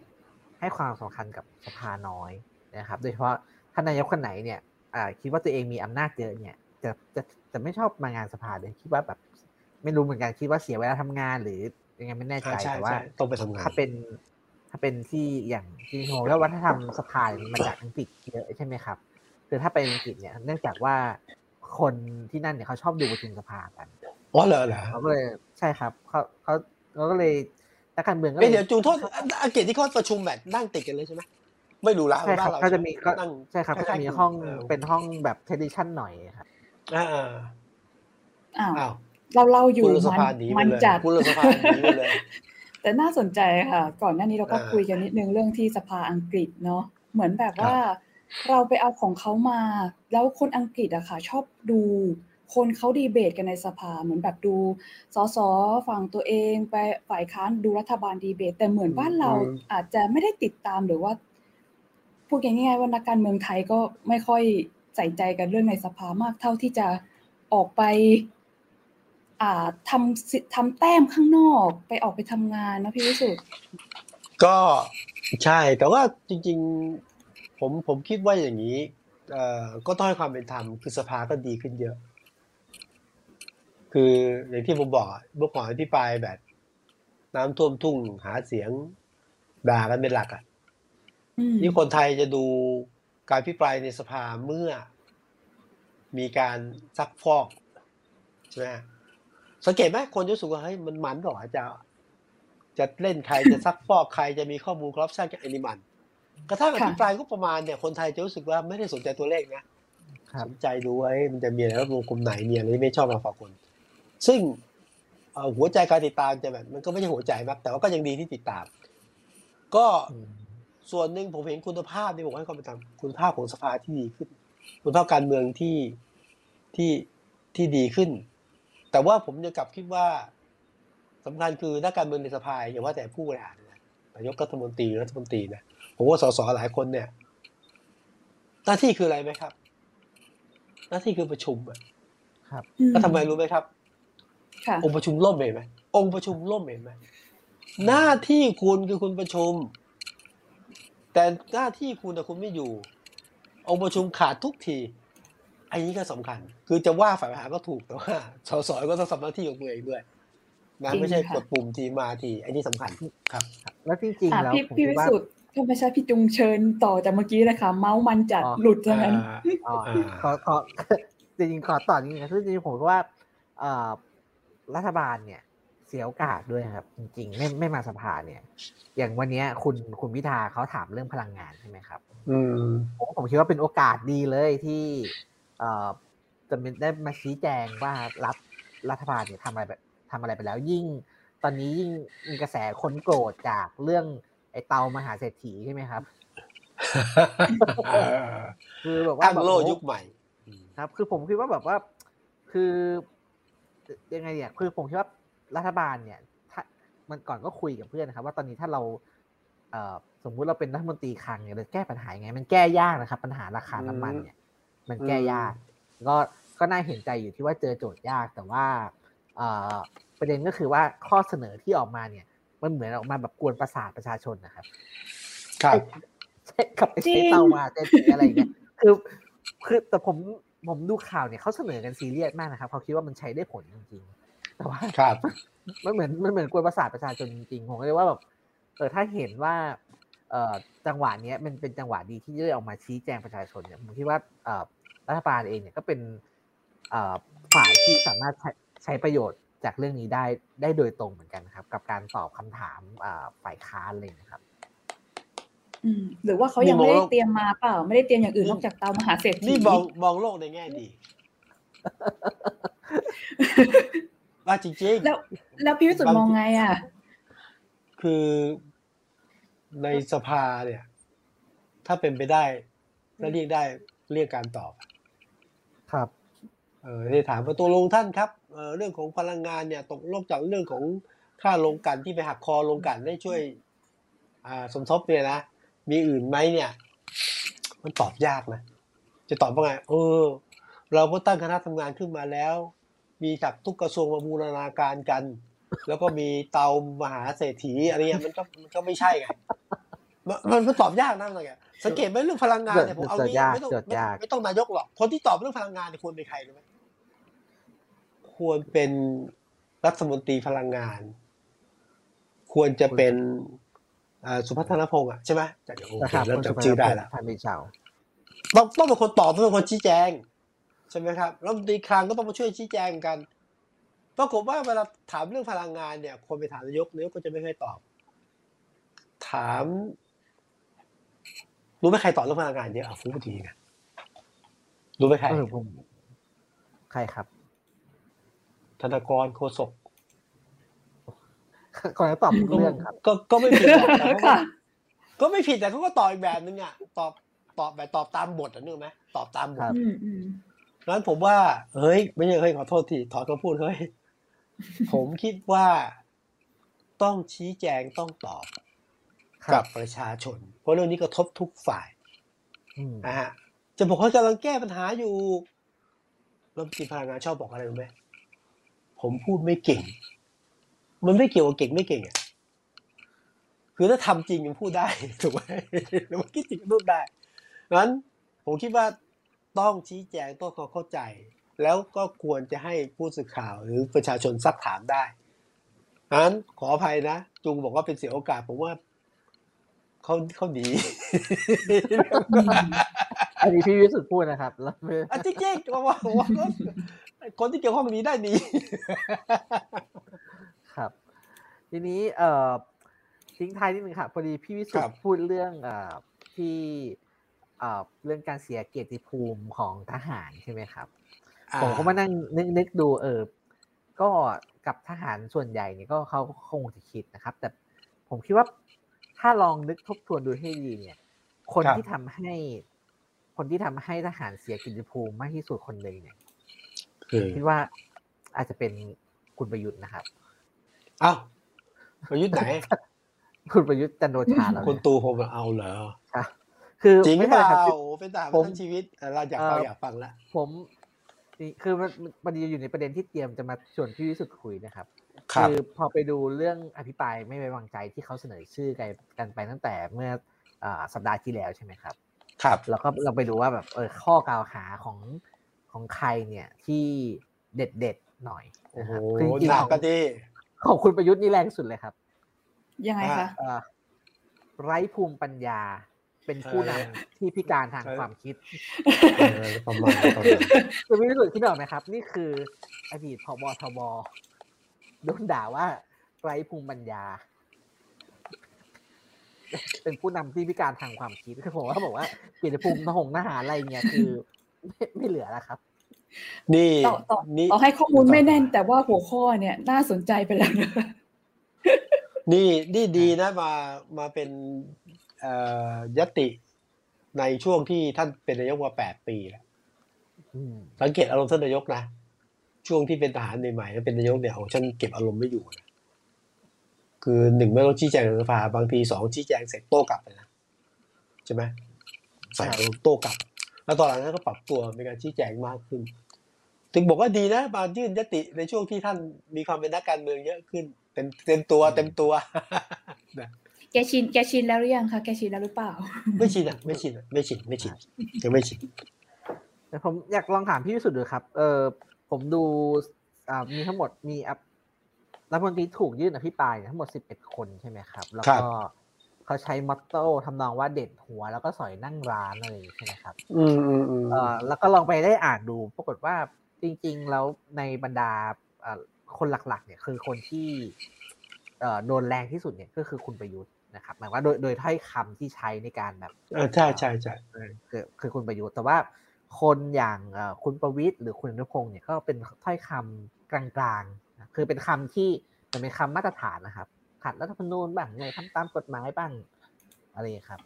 ให้ความสำคัญกับสภาน้อยนะครับ โดยเฉพาะท่านนายกคนไหนเนี่ยอ่าคิดว่าตัวเองมีอำนาจเยอะเนี่ย จะจะจะไม่ชอบมางานสภาเลยคิดว่าแบบ ไม่รู้เหมือนกันคิดว่าเสียเวลาทำงาน หรือยังไงไม่แน่ใจใช่ใช่แต่ว่าใช่ต้องไปทำงานถ้าเป็น ถ้าเป็นที่อย่างจริงๆผมแล้ววัฒนธรรมสภาเนี่ยมันมาจากอังกฤษเยอะใช่ไหมครับคือถ้าไปอังกฤษเนี่ยเนื่องจากว่าคนที่นั่นเนี่ยเขาชอบดูประชุมสภากันอ๋อเหรอเหรอเขาก็เลยใช่ครับเขาเขาเขาก็เลยนักการเมืองก็เลเอ้ยยเดี๋ยวจูโทษอังกฤษที่เขาประชุมแบบนั่งติดกันเลยใช่ไหมไม่รู้ละใช่ครับานเขาจะมีก็นั่งใช่ครับก็คล้าจะยๆมีห้องเออเป็นห้องแบบเทดิชันหน่อยครับอ่าอ้าวอ้าว เราเล่าอยู่คุณสมัภาหนีไปมันเลยจัดคุณสภาหนีไปเลยแต่น่าสนใจค่ะ ก่อนหน้านี้เราก็อ่าคุยกันนิดนึงเรื่องที่สภาอังกฤษเนาะเหมือนแบบว่า เราไปเอาของเขามา แล้วคนอังกฤษอะค่ะ ชอบดูคนเขาดีเบตกันในสภาเหมือนแบบดูสสฝั่งตัวเองไปฝ่ายค้านดูรัฐบาลดีเบต แต่เหมือนบ้านเราอืมอาจจะไม่ได้ติดตามหรือว่าพูดง่ายๆว่านักการเมืองไทยก็ไม่ค่อยใส่ใจกันเรื่องในสภามากเท่าที่จะออกไปอ่า ทำสิทำแต้มข้างนอกไปออกไปทำงานนะพี่วิสุทธ์ก็ใช่แต่ว่าจริง ๆ ผมผมคิดว่าอย่างนี้เอ่อก็ต้องให้ความเป็นธรรมคือสภาก็ดีขึ้นเยอะ คืออย่างที่ผมบอกอะเมื่อก่อนที่ปลายแบบ น้ำท่วมทุ่งหาเสียงด่ากันเป็นหลักอะอืมนี่คนไทยจะดูการพิปรายในสภาเมื่อ มีการซักฟอกใช่ไหม สังเกตไหมคนรู้สึกว่าเฮ้ยมันมันเหรอจะจะเล่นใครจะซักฟอกใครจะมีข้อมูลครอปชันกับแอนิมันกระทั่งอภิปรายก็ประมาณเนี่ยคนไทยจะรู้สึกว่าไม่ได้สนใจตัวเลขนะครับสนใจดูว่าเอ้ยมันจะมีอะไรรับรวมกลุ่มไหนมีอะไรที่ไม่ชอบมาฝากคน ซึ่งเอ่อหัวใจการติดตามจะแบบมันก็ไม่ใช่หัวใจมากแต่ว่าก็ยังดีที่ติดตาม ก็อืมส่วนหนึ่งผมเห็นคุณภาพที่ผมให้ความเป็นธรรมคุณภาพของสภาที่ดีขึ้น คุณภาพการเมืองที่ที่ที่ดีขึ้น แต่ว่าผมยังกลับคิดว่าสำคัญคือนักการเมืองในสภาอย่าว่าแต่ผู้บริหารนะนายกรัฐมนตรีรัฐมนตรีนะผมว่าสสหลายคนเนี่ย หน้าที่คืออะไรไหมครับ หน้าที่คือประชุมอะครับอืแล้วทำไมรู้ไหมครับค่ะองค์ประชุมล่มเห็นไหมองค์ประชุมล่มเห็นไหมหน้าที่คุณคือคุณประชุม แต่หน้าที่คุณแต่คุณไม่อยู่ องค์ประชุมขาดทุกที อันนี้ก็สำคัญ คือจะว่าฝ่ายบริหารก็ถูกแต่ว่าสสก็ต้องทำหน้าที่ของตัวเองด้วยนะจริงไม่ใช่ค่ะกดปุ่มทีมาทีอันนี้สำคัญครับ แล้วจริงอะๆแล้วพี่ผมพี่คิดวิว่าสุทธ์ถ้าไม่ใช่พี่จุงเชิญต่อจากเมื่อกี้เลยค่ะเมาส์มันจัดอ๋อหลุดซะงั้นอ๋ออ่าขอขอจริงๆขอต่อนิดนึงนะคือจริงๆผมว่าเอ่อรัฐบาลเนี่ยเสียโอกาสด้วยครับ จริงๆ ไม่ไม่มาสภาเนี่ย อย่างวันเนี้ยคุณคุณพิธาเขาถามเรื่องพลังงานใช่ไหมครับ อืมผมผมคิดว่าเป็นโอกาสดีเลยที่เอ่อ จะมีได้มาชี้แจงว่ารับรัฐบาลเนี่ยทำอะไรแบบทำอะไรไปแล้วยิ่ง ตอนนี้ยิ่งมีกระแสคนโกรธจากเรื่องไอ้เตามหาเศรษฐีใช่ไหมครับคือแบบว่าตั้งแบบโลโอ้ยุคใหม่ ครับ คือผมคิดว่าแบบว่า คือยังไงเนี่ยคือผมคิดว่ารัฐบาลเนี่ย ถ้ามันก่อนก็คุยกับเพื่อนนะครับ ว่าตอนนี้ถ้าเราเอ่อสมมุติเราเป็นรัฐมนตรีคลังเนี่ยเราแก้ปัญหายังไง มันแก้ยากนะครับ ปัญหาราคาน้ำมันเนี่ย มันแก้ยาก ก็ก็น่าเห็นใจอยู่ที่ว่าเจอโจทย์ยากแต่ว่าเอ่อประเด็นก็คือว่าข้อเสนอที่ออกมาเนี่ย มันเหมือนออกมาแบบกวนประสาทประชาชนนะครับครับใช่กับไอ้จริงใช้เตามาเจ๊อะไรอย่างเงี้ยคือคือแต่ผมผมดูข่าวเนี่ยเขาเสนอกันซีเรียสมากนะครับเขาคิดว่ามันใช้ได้ผลจริงๆแต่ว่าครับมันเหมือนมันเหมือนกวนประสาทประชาชนจริงๆผมก็เลยว่าแบบเออถ้าเห็นว่าเอ่อจังหวะเนี้ยมันเป็นจังหวะดีที่จะได้ออกมาชี้แจงประชาชนเนี่ยผมคิดว่าเอ่อ รัฐบาลเองเนี่ยก็เป็นเอ่อฝ่ายที่สามารถใช้ใช้ประโยชน์จากเรื่องนี้ได้ได้โดยตรงเหมือนกันนะครับ กับการตอบคำถามเอ่อฝ่ายค้านอะไรอย่างเลยนะครับอืมหรือว่าเขายังนี่มองไม่ได้ว่าเตรียมมาเปล่า ไม่ได้เตรียมอย่างอื่นนี่นอกจากเตามหาเศรษฐีนี่มองมองโลกในแง่ดีว่าจริงๆแล้ว แล้วพี่วิสุทธ์มองไงอะ คือในสภาเนี่ย ถ้าเป็นไปได้ถ้าเรียกได้เรียกการตอบ ครับเออได้ถามว่าตัวลงท่านครับเเรื่องของพลังงานเนี่ยตกลงจากเรื่องของค่าลงกันที่ไปหักคอลงกันได้ช่วยอ่าสมทบเนี่ยนะมีอื่นไหมเนี่ย มันตอบยากนะ จะตอบว่าไงเออ เราก็ตั้งคณะทำงานขึ้นมาแล้ว มีจากทุกกระทรวงมาบูรณาการกัน แล้วก็มีเตามหาเศรษฐีอะไรเงี้ยมันก็มันก็ไม่ใช่ไงมันมันตอบยากนะอะไรเงี้ย สังเกตไหมเรื่องพลังงานเนี่ยผมเอานี้ไม่ต้องไม่ต้องนายกหรอกคนที่ตอบเรื่องพลังงานเนี่ยควรเป็นใครรู้ไหมควรเป็นรัฐมนตรีพลังงาน ควรจะเป็นสุพัฒนพงศ์อะใช่ไหมจะโอเคเริ่มจำชื่อได้แล้วท่านเป็นชาวต้องต้องเป็นคนตอบต้องเป็นคนชี้แจงใช่ไหมครับรัฐมนตรีคลังก็ต้องมาช่วยชี้แจงกันปรากฏว่าเวลาถามเรื่องพลังงานเนี่ย คนไปถามนายกนายกก็จะไม่ค่อยตอบ ถาม รู้ไหมใครตอบเรื่องพลังงานเยอะอะฟูปทีนะรู้ไหมใครใครครับ ธนากรโคศกก่อนจะตอบเรื่องครับ ก็ก็ไม่ผิดก็ไม่ผิดแต่เขาก็ตอบอีกแบบนึงอะตอบตอบแบบตอบตามบทอะนึกไหมตอบตามบทนั้นผมว่า เฮ้ย ไม่ใช่เฮ้ยขอโทษทีถอนคำพูดเฮ้ยผมคิดว่าต้องชี้แจงต้องตอบ กับประชาชน เพราะเรื่องนี้กระทบทุกฝ่ายนะฮะจะบอกว่ากำลังแก้ปัญหาอยู่รัฐมนตรีพลังงานชอบบอกอะไรรู้ไหมผมพูดไม่เก่ง มันไม่เกี่ยวกับเก่งไม่เก่งอะคือถ้าทำจริงยังพูดได้ถูกไหมหรือว่าคิดจริงพูดได้งั้นผมคิดว่าต้องชี้แจงต้องเข้าใจ แล้วก็ควรจะให้ผู้สื่อข่าวหรือประชาชนซักถามได้งั้นขออภัยนะ จุงบอกว่าเป็นเสียโอกาส ผมว่า เขาเขาดีอันนี้พี่วิสุทธ์พูดนะครับแล้วอันจริงๆว่าว่าคนที่เกี่ยวข้องนี้ได้ดี ครับ ทีนี้เอ่อทิ้งท้ายนิดนึงครับพอดีพี่วิสุทธ์พูดเรื่องเอ่อที่เอ่อเรื่องการเสียเกียรติภูมิของทหารใช่ไหมครับผมก็มานั่งนึกนึกดูเออก็กับทหารส่วนใหญ่เนี่ยก็เขาคงจะคิดนะครับ แต่ผมคิดว่า ถ้าลองนึกทบทวนดูให้ดีเนี่ย คนที่ทำให้ คนที่ทำให้ทหารเสียกิจภูมิมากที่สุดคนหนึ่งเนี่ยคิดว่าอาจจะเป็นคุณประยุทธ์นะครับอ้าวประยุทธ์ไหน คุณประยุทธ์จันโอชาแล้วคุณตูผมเอาเหรอครับคือจริงเปล่าเป็นตามทั้งชีวิตเราอยากฟังอยากฟังละผมคือมันประเด็นอยู่ในประเด็นที่เตรียมจะมาชวนพี่วิสุทธ์คุยนะครับ คือพอไปดูเรื่องอภิปรายไม่ไว้วางใจที่เขาเสนอชื่อกันไปตั้งแต่เมื่อสัปดาห์ที่แล้วใช่ไหมครับ ครับ แล้วก็เราไปดูว่าแบบเออข้อกล่าวหาของของใครเนี่ยที่เด็ดเด็ดหน่อยนะคคือจริงของของคุณประยุทธ์นี่แรงสุดเลยครับ ยังไงคะไร้ภูมิปัญญาเป็นผู้นำที่พิการทางความคิดประมาณคือพี่สุดคิดออกไหมครับ นี่คืออดีตพบทบ โดนด่าว่าไร้ภูมิปัญญา เป็นผู้นำที่พิการทางความคิดคือผมว่าบอกว่าเกียรติภูมิทหงทหารอะไรเงี้ยคือไม่ไม่เหลือแล้วครับนี่นี่เอาให้ข้อมูลไม่แน่น แต่ว่าหัวข้อเนี่ย น่าสนใจไปแล้วนะนี่นี่ดีนะมามาเป็นยติในช่วงที่ท่านเป็นนายกมาแปดปีแล้วสังเกตอารมณ์ท่านนายกนะ ช่วงที่เป็นทหารใหม่ๆแล้วเป็นนายกเนี่ยโอ้ฉันเก็บอารมณ์ไม่อยู่นะคือหนึ่งไม่ต้องชี้แจงในสภาบางทีสองชี้แจงเสร็จโต้กลับไปนะใช่ไหมใส่โต้กลับ แล้วตอนหลังนั้นก็ปรับตัวในการชี้แจงมากขึ้น ถึงบอกว่าดีนะมายื่นยติในช่วงที่ท่านมีความเป็นนักการเมืองเยอะขึ้นเต็มเต็มตัวเต็มตัวแกชินแกชินแล้วหรือยังคะแกชินแล้วหรือเปล่า ไม่ชินอะไม่ชินอะไม่ชินไม่ชินยังไม่ชินแต่ผมอยากลองถามพี่วิสุทธ์ดูครับเออ ผมดูมีทั้งหมดมีรัฐมนตรีถูกยื่นอภิปรายทั้งหมดสิบเอ็ดคนใช่ไหมครับ แล้วก็เขาใช้มอตโต้ทำนองว่าเด็ดหัวแล้วก็สอยนั่งร้านอะไรใช่ไหมครับ อืมอืมอืมแล้วก็ลองไปได้อ่านดู ปรากฏว่าจริง ๆ แล้วในบรรดาคนหลัก ๆ เนี่ยคือคนที่โดนแรงที่สุดเนี่ยก็คือคุณประยุทธ์นะครับหมายว่าโดยโดยถ้อยคำที่ใช้ในการแบบเออใช่ใช่ใช่คือคือคุณประยุทธ์แต่ว่า คนอย่างคุณประวิทย์หรือคุณอนุพงศ์เนี่ยก็เป็นถ้อยคำกลางๆ คือเป็นคำที่มันเป็นคำมาตรฐานนะครับ ขัดรัฐธรรมนูญบ้างไงทำตามกฎหมายบ้างอะไรครับ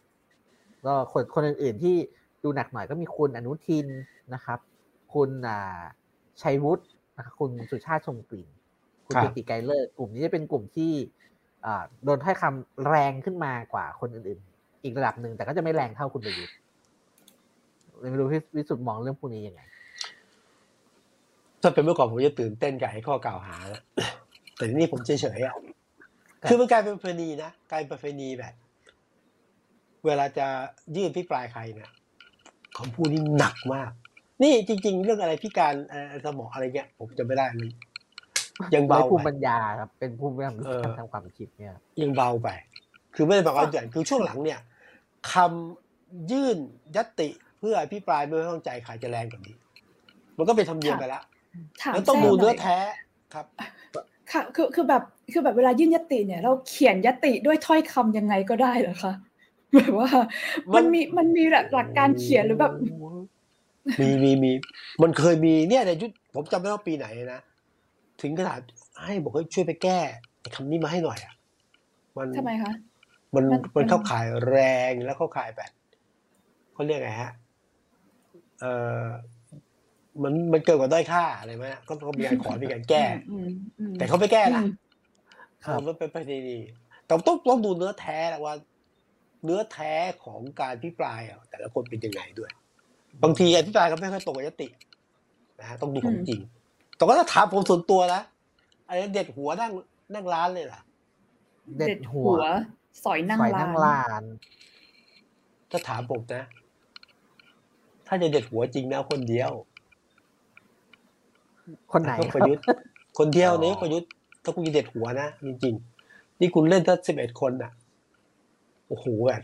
ก็คนคนอื่นๆที่ดูหนักหน่อยก็มีคุณอนุทินนะครับ คุณชัยวุฒินะครับคุณสุชาติชมกลิ่น คุณจุติไกรเลิศกลุ่มนี้จะเป็นกลุ่มที่โดนถ้อยคำแรงขึ้นมากว่าคนอื่นๆ อีกระดับหนึ่งแต่ก็จะไม่แรงเท่าคุณประยุทธ์ ไม่รู้วิสุทธ์มองเรื่องพวกนี้ยังไงถ้าเป็นเมื่อก่อนผมจะตื่นเต้นกับไอ้ข้อกล่าวหาแล้วแต่ทีนี้ผมเฉยๆอะคือมันกลายเป็นประเพณีนะกลายเป็นประเพณีแบบ เวลาจะยื่นพิปรายใครเนี่ยคำพูดนี่หนักมาก นี่จริง ๆ เรื่องอะไรพิการสมองอะไรเงี้ย ผมจะไม่ได้เลยยังเบาภูมิปัญญาครับเป็นภูมิปัญญาทางความคิดเนี่ย ยังเบาไป คือไม่ได้บอกว่าใหญ่คือช่วงหลังเนี่ยคำยื่นยติเพื่ออภิปรายไม่ไว้วางใจใครจะแรงกว่านี้ มันก็เป็นธรรมเนียมไปแล้วแล้วต้องดูเนื้อแท้ครับค่ะคือคือแบบคือแบบเวลายื่นยติเนี่ย เราเขียนยติด้วยถ้อยคำยังไงก็ได้เหรอคะแบบว่า มันมีมันมีหลักการเขียนหรือแบบ มีมีมีมันเคยมีเนี่ยในยุคผมจำไม่ได้ปีไหนนะถึงขนาดให้บอกให้ช่วยไปแก้คำนี้มาให้หน่อยอะมันทำไมคะมันมันเข้าขายแรงแล้วเข้าขายแบบเขาเรียกไงฮะ เออมันมันเกิดกว่าด้อยค่าอะไรไหมก็เขามีการขอมีการแก้แต่เขาไม่แก้นะมันเป็นไปดีแต่ต้องต้องดูเนื้อแท้แหละว่า เนื้อแท้ของการพิปรายอะแต่ละคนเป็นยังไงด้วย บางทีอภิปรายก็ไม่ค่อยตรงกับยตินะฮะต้องดูของจริงแต่ก็ถ้าถามผมส่วนตัวนะอันนี้เด็ดหัวนั่งนั่งร้านเลยล่ะ เด็ดหัว สอยนั่งร้านถ้าถามผมนะ ถ้าจะเด็ดหัวจริงนะคนเดียว คนไหนประยุทธ์คนเดียวนี้ประยุทธ์ถ้าคุณจะเด็ดหัวนะจริงๆนี่คุณเล่นทั้งสิบเอ็ดคนอะโอ้โหแบบ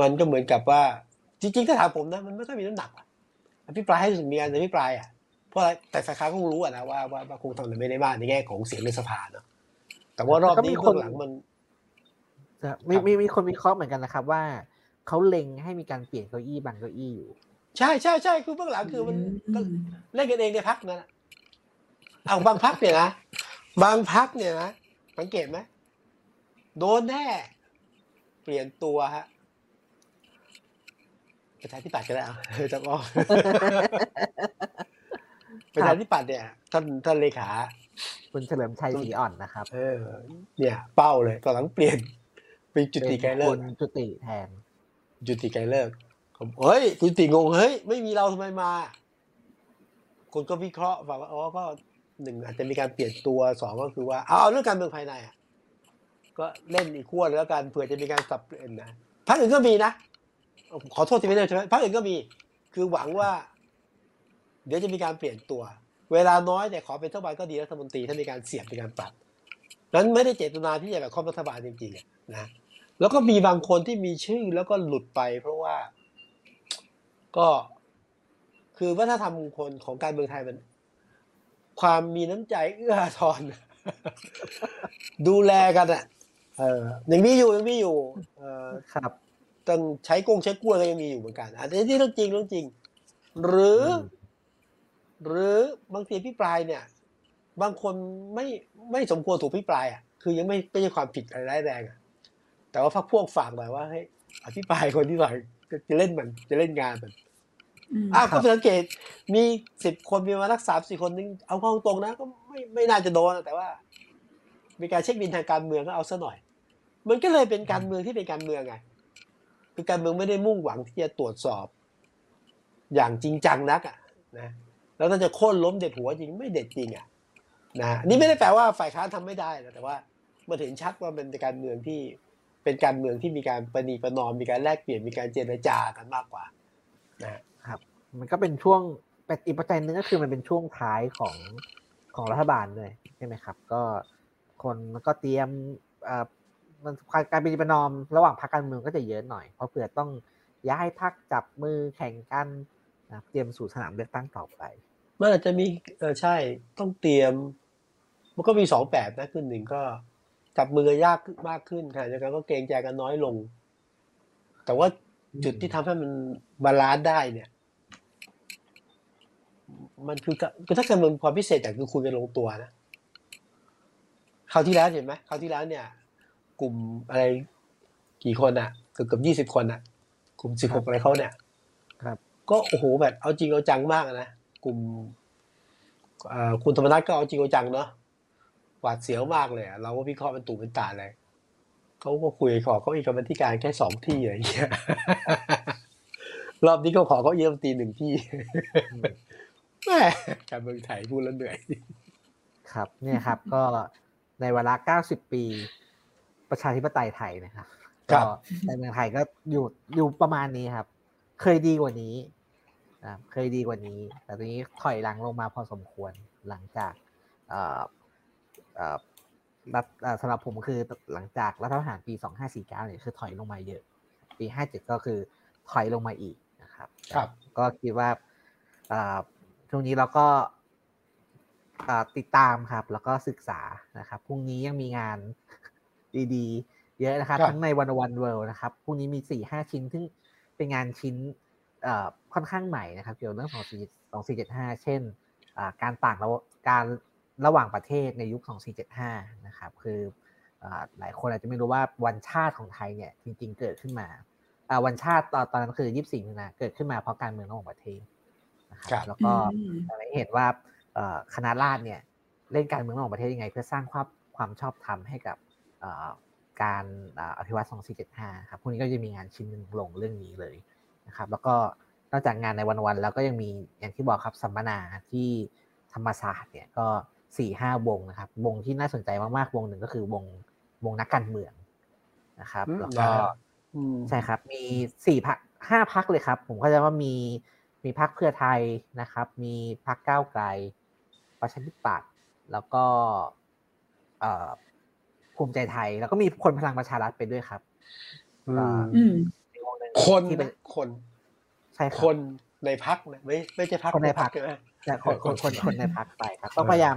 มันก็เหมือนกับว่า จริงๆถ้าถามผมนะ มันไม่ค่อยมีน้ำหนักอภิปรายให้ถึงมีการอภิปรายอะราะแต่ฝ่ายค้านก็รู้อะนะว่าว่าคงทำอะไรไม่ได้บ้างในแง่ของเสียงในสภาเนาะแต่ว่ารอบนี้คนหลังมันมีมีมีคนวิเคราะห์เหมือนกันนะครับว่า เขาเล็งให้มีการเปลี่ยนเก้าอี้บางเก้าอี้อยู่ ใช่ใช่ใช่คือเบื้องหลังคือมันเล่นกันเองในพักนั่นเอาบางพักเนี่ยนะบางพักเนี่ยนะสังเกตไหมโดนแน่เปลี่ยนตัวฮะประชาธิปัตย์ก็ได้เอาจะบอกประชาธิปัตย์เนี่ย ท่านท่านเลขาคุณเฉลิมชัยศรีอ่อนนะครับ เออ เนี่ย เป้าเลยตอนหลังเปลี่ยนเป็นจุติไกรเลิกจุติแทน จุติไกรเลิกผมเฮ้ยจุติงงเฮ้ยไม่มีเราทำไมมา คนก็วิเคราะห์ว่าอ๋อก็หนึ่งอาจจะมีการเปลี่ยนตัวสองก็คือว่าเอาเรื่องการเมืองภายในอะก็เล่นอีกขั้วแล้วกันเผื่อจะมีการสับเปลี่ยนนะพรรคอื่นก็มีนะขอโทษที่ไม่ได้ใช่ไหมพรรคอื่นก็มี คือหวังว่า เดี๋ยวจะมีการเปลี่ยนตัว เวลาน้อยแต่ขอเป็นรัฐบาลก็ดีรัฐมนตรีถ้ามีการเสียบมีการปรับนั้นไม่ได้เจตนาที่จะแบบครอบรัฐบาลจริงๆนะ แล้วก็มีบางคนที่มีชื่อแล้วก็หลุดไป เพราะว่า ก็คือวัฒนธรรมคนของการเมืองไทยมัน ความมีน้ำใจเอื้อทอน ดูแลกันอะเออยังมีอยู่ยังมีอยู่ เออครับต้องใช้กงใช้กล้วยก็ยังมีอยู่เหมือนกันอันนี้เรื่องจริงเรื่องจริง หรือ หรือบางทีพิปรายเนี่ย บางคนไม่ไม่สมควรถูกพิปรายอะคือยังไม่ไม่ใช่ความผิดอะไรร้ายแรงอะ แต่ว่าพักพวกฝากหน่อยว่าให้อภิปรายคนที่หน่อยจะเล่นมันจะเล่นงานมันอ้าวก็สังเกตมีสิบคนมีมารักสามสี่คนนึงเอาข้อตรงนะก็ไม่ไม่น่าจะโดนแต่ว่า มีการเช็คบินทางการเมืองก็เอาซะหน่อย มันก็เลยเป็นการเมืองที่เป็นการเมืองไงคือการเมืองไม่ได้มุ่งหวังที่จะตรวจสอบ อย่างจริงจังนักอะนะแล้วถ้าจะโค่นล้มเด็ดหัวจริงไม่เด็ดจริงอะนะนี่ไม่ได้แปลว่าฝ่ายค้านทำไม่ได้นะแต่ว่ามันเห็นชัดว่าเป็นการเมืองที่ เป็นการเมืองที่มีการประนีประนอม มีการแลกเปลี่ยนมีการเจรจากันมากกว่านะครับ มันก็เป็นช่วงเป็นอีกปัจจัยนึงก็คือมันเป็นช่วงท้ายของของรัฐบาลเลยใช่ไหมครับ ก็คนก็เตรียมมันการเป็นประนอมระหว่างพรรคการเมืองก็จะเยอะหน่อย เพราะเผื่อต้องย้ายพรรคจับมือแข่งกันนะเตรียมสู่สนามเลือกตั้งต่อไปมันอาจจะมีเออใช่ต้องเตรียม มันก็มีสองแบบนะคือหนึ่งก็ จับมือยากมากขึ้นค่ะจากนั้นก็เกรงใจกันน้อยลง แต่ว่าจุดที่ทำให้มัน balance ได้เนี่ย มันคือคือถ้าเกิดมันความพิเศษแต่คือคุยกันลงตัวนะคราวที่แล้วเห็นไหมคราวที่แล้วเนี่ย กลุ่มอะไรกี่คนอะเกือบเกือบยี่สิบคนอะกลุ่มสิบหกอะไรเขาเนี่ย ครับ ก็โอ้โหแบบเอาจริงเอาจังมากนะกลุ่มเอ่อคุณธรรมนัฐก็เอาจริงเอาจังเนาะห วาดเสียวมากเลยอะเราก็วิเคราะห์เป็นตูเป็นตาเลยเขาก็คุยขอเขาอีกกรรมธิการแค่สองที่อะไรอย่างเงี้ยรอบนี้เขาขอเขาเยี่ยมตีหนึ่งที่แม่การเมืองไทยพูดแล้วเหนื่อยครับ เนี่ยครับ ก็ในเวลา 90 ปี ประชาธิปไตยไทยนะครับครับก็ในเมืองไทยก็อยู่อยู่ประมาณนี้ครับ เคยดีกว่านี้นะครับเคยดีกว่านี้ แต่ตอนนี้ถอยหลังลงมาพอสมควรหลังจาก เอ่อเอ่อรัฐเอ่อสำหรับผมคือหลังจากรัฐประหารปี 2549เนี่ยคือถอยลงมาเยอะ ปี 57 ก็คือถอยลงมาอีกนะครับครับก็คิดว่าเอ่อช่วงนี้เราก็เอ่อติดตามครับ แล้วก็ศึกษานะครับพรุ่งนี้ยังมีงานดีๆ เยอะนะครับครับ ทั้งในวันวันเวิลด์นะครับพรุ่งนี้มีสี่ห้าชิ้นซึ่งเป็นงานชิ้นเอ่อค่อนข้างใหม่นะครับ เกี่ยวกับเรื่องของสี่สองสี่เจ็ดห้าเช่นอ่าการต่างระการ ระหว่างประเทศในยุค 2475 นะครับ คืออ่าหลายคนอาจจะไม่รู้ว่าวันชาติของไทยเนี่ยจริง ๆ เกิดขึ้นมาอ่าวันชาติตอนตอนนั้นคือ 24มีนาเกิดขึ้นมาเพราะการเมืองระหว่างประเทศนะคครัรับบแล้วก็อืมทำให้เห็นว่าเอ่อคณะราษฎรเนี่ยเล่นการเมืองระหว่างประเทศยังไง เพื่อสร้างความความชอบธรรมให้กับเอ่อการเอ่ออภิวัต2475 ครับพวกนี้ก็จะมีงานชิ้นหนึ่งลงเรื่องนี้เลยนะครับ แล้วก็นอกจากงานในวันๆแล้วก็ยังมีอย่างที่บอกครับสัมมนาที่ธรรมศาสตร์เนี่ยก็ สี่ห้าวงนะครับ วงที่น่าสนใจมากๆวงหนึ่งก็คือวงวงนักการเมืองนะครับอืมแล้วก็นะฮะอืมใช่ครับ มีสี่พักห้าพักเลยครับ ผมก็จะว่ามีมีพักเพื่อไทยนะครับ มีพักก้าวไกล ประชาธิปัตย์แล้วก็เอ่อภูมิใจไทย แล้วก็มีคนพลังประชารัฐไปด้วยครับอืมอืมมีวงหนึ่งคนที่เป็นนะคนใช่คครับนในพักนะไม่ไม่ใช่พักคนในพรรคใช่ไหมแต่คนคนคนคนในพักไปครับต้องพยายาม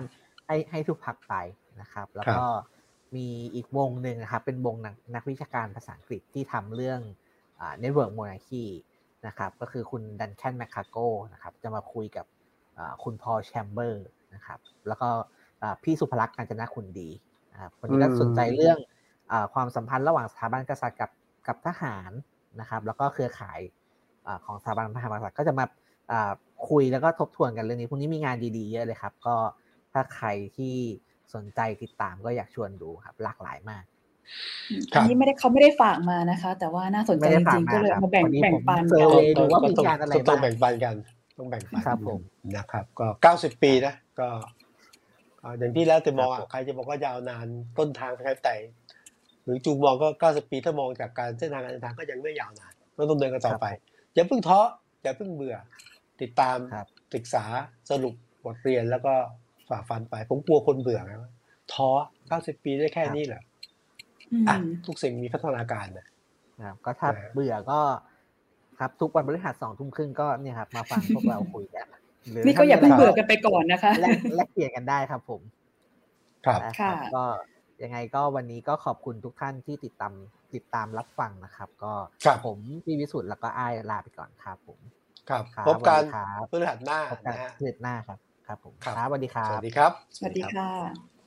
ให้ให้ทุกพักไปนะครับ แล้วก็มีอีกวงหนึ่งนะครับ เป็นวงนักนักวิชาการภาษาอังกฤษที่ทำเรื่องอ่า Network Monarchy นะครับ ก็คือคุณดันแคนแมคคาโกนะครับ จะมาคุยกับอ่าคุณพอลแชมเบอร์นะครับ แล้วก็อ่าพี่สุภลักษณ์กาญจนาคุณดีนะครับคนนี้ก็สนใจเรื่องอาความสัมพันธ์ระหว่างสถาบันกษัตริย์กับกับทหารนะครับ แล้วก็เครือข่ายอาของสถาบันพระมหากษัตริย์ก็จะมาอ่าคุยแล้วก็ทบทวนกันเรื่องนี้พรุ่งนี้มีงานดีๆเยอะเลยครับ ก็ ถ้าใครที่สนใจติดตามก็อยากชวนดูครับ หลากหลายมากครับอันนี้ไม่ได้เขาไม่ได้ฝากมานะคะ แต่ว่าน่าสนใจไม่ได้จฝากริงๆก็เลยมาครับมาแบ่งวันนี้แบ่งผมปันเซอกันร์เวย์ดูว่ามีต้องงานอะไรต้องบ้างแบ่งปันกัน ต้องแบ่งปันครับผมนะครับ ก็เก้าสิบปีนะก็ก็อย่างที่แล้วแต่มองครับผมอะใครจะบอกว่ายาวนานต้นทางใครแต่หรือจูงมองก็เก้าสิบปีถ้ามองจากการเส้นทางการเดินทางก็ยังไม่ยาวนานต้องดำเนินกันต่อไปอย่าเพิ่งท้ออย่าเพิ่งเบื่อ ติดตามครับศึกษาสรุปบทเรียนแล้วก็ ฝ่าฟันไป ผมกลัวคนเบื่อไงว่าท้อเก้าสิบปีได้แค่นี้เหรออืมอะทุกสิ่งมีพัฒนาการนะนะครับก็ถ้าเออเบื่อก็ครับทุกวันพฤหัสสองทุ่มครึ่งก็เนี่ยครับมาฟังพวกเราคุยกันหรืนี่ก็อย่าเพิ่งเบื่อกันไปก่อนนะคะแลกแลกเปลี่ยนกันได้ครับผม ครับนะค่ะก็ยังไงก็วันนี้ก็ขอบคุณทุกท่านที่ติดตามติดตามรับฟังนะครับ ก็ครับผมพี่วิสุทธ์แล้วก็อ้ายลาไปก่อนครับผม ครับครับพบกันสวัสดีครับพฤหัสหน้าพบกันนะฮะเดือนหน้าครับ ครับผมครับครับสวัสดีครัสบวัสดีครับ สวัสดีค่ะ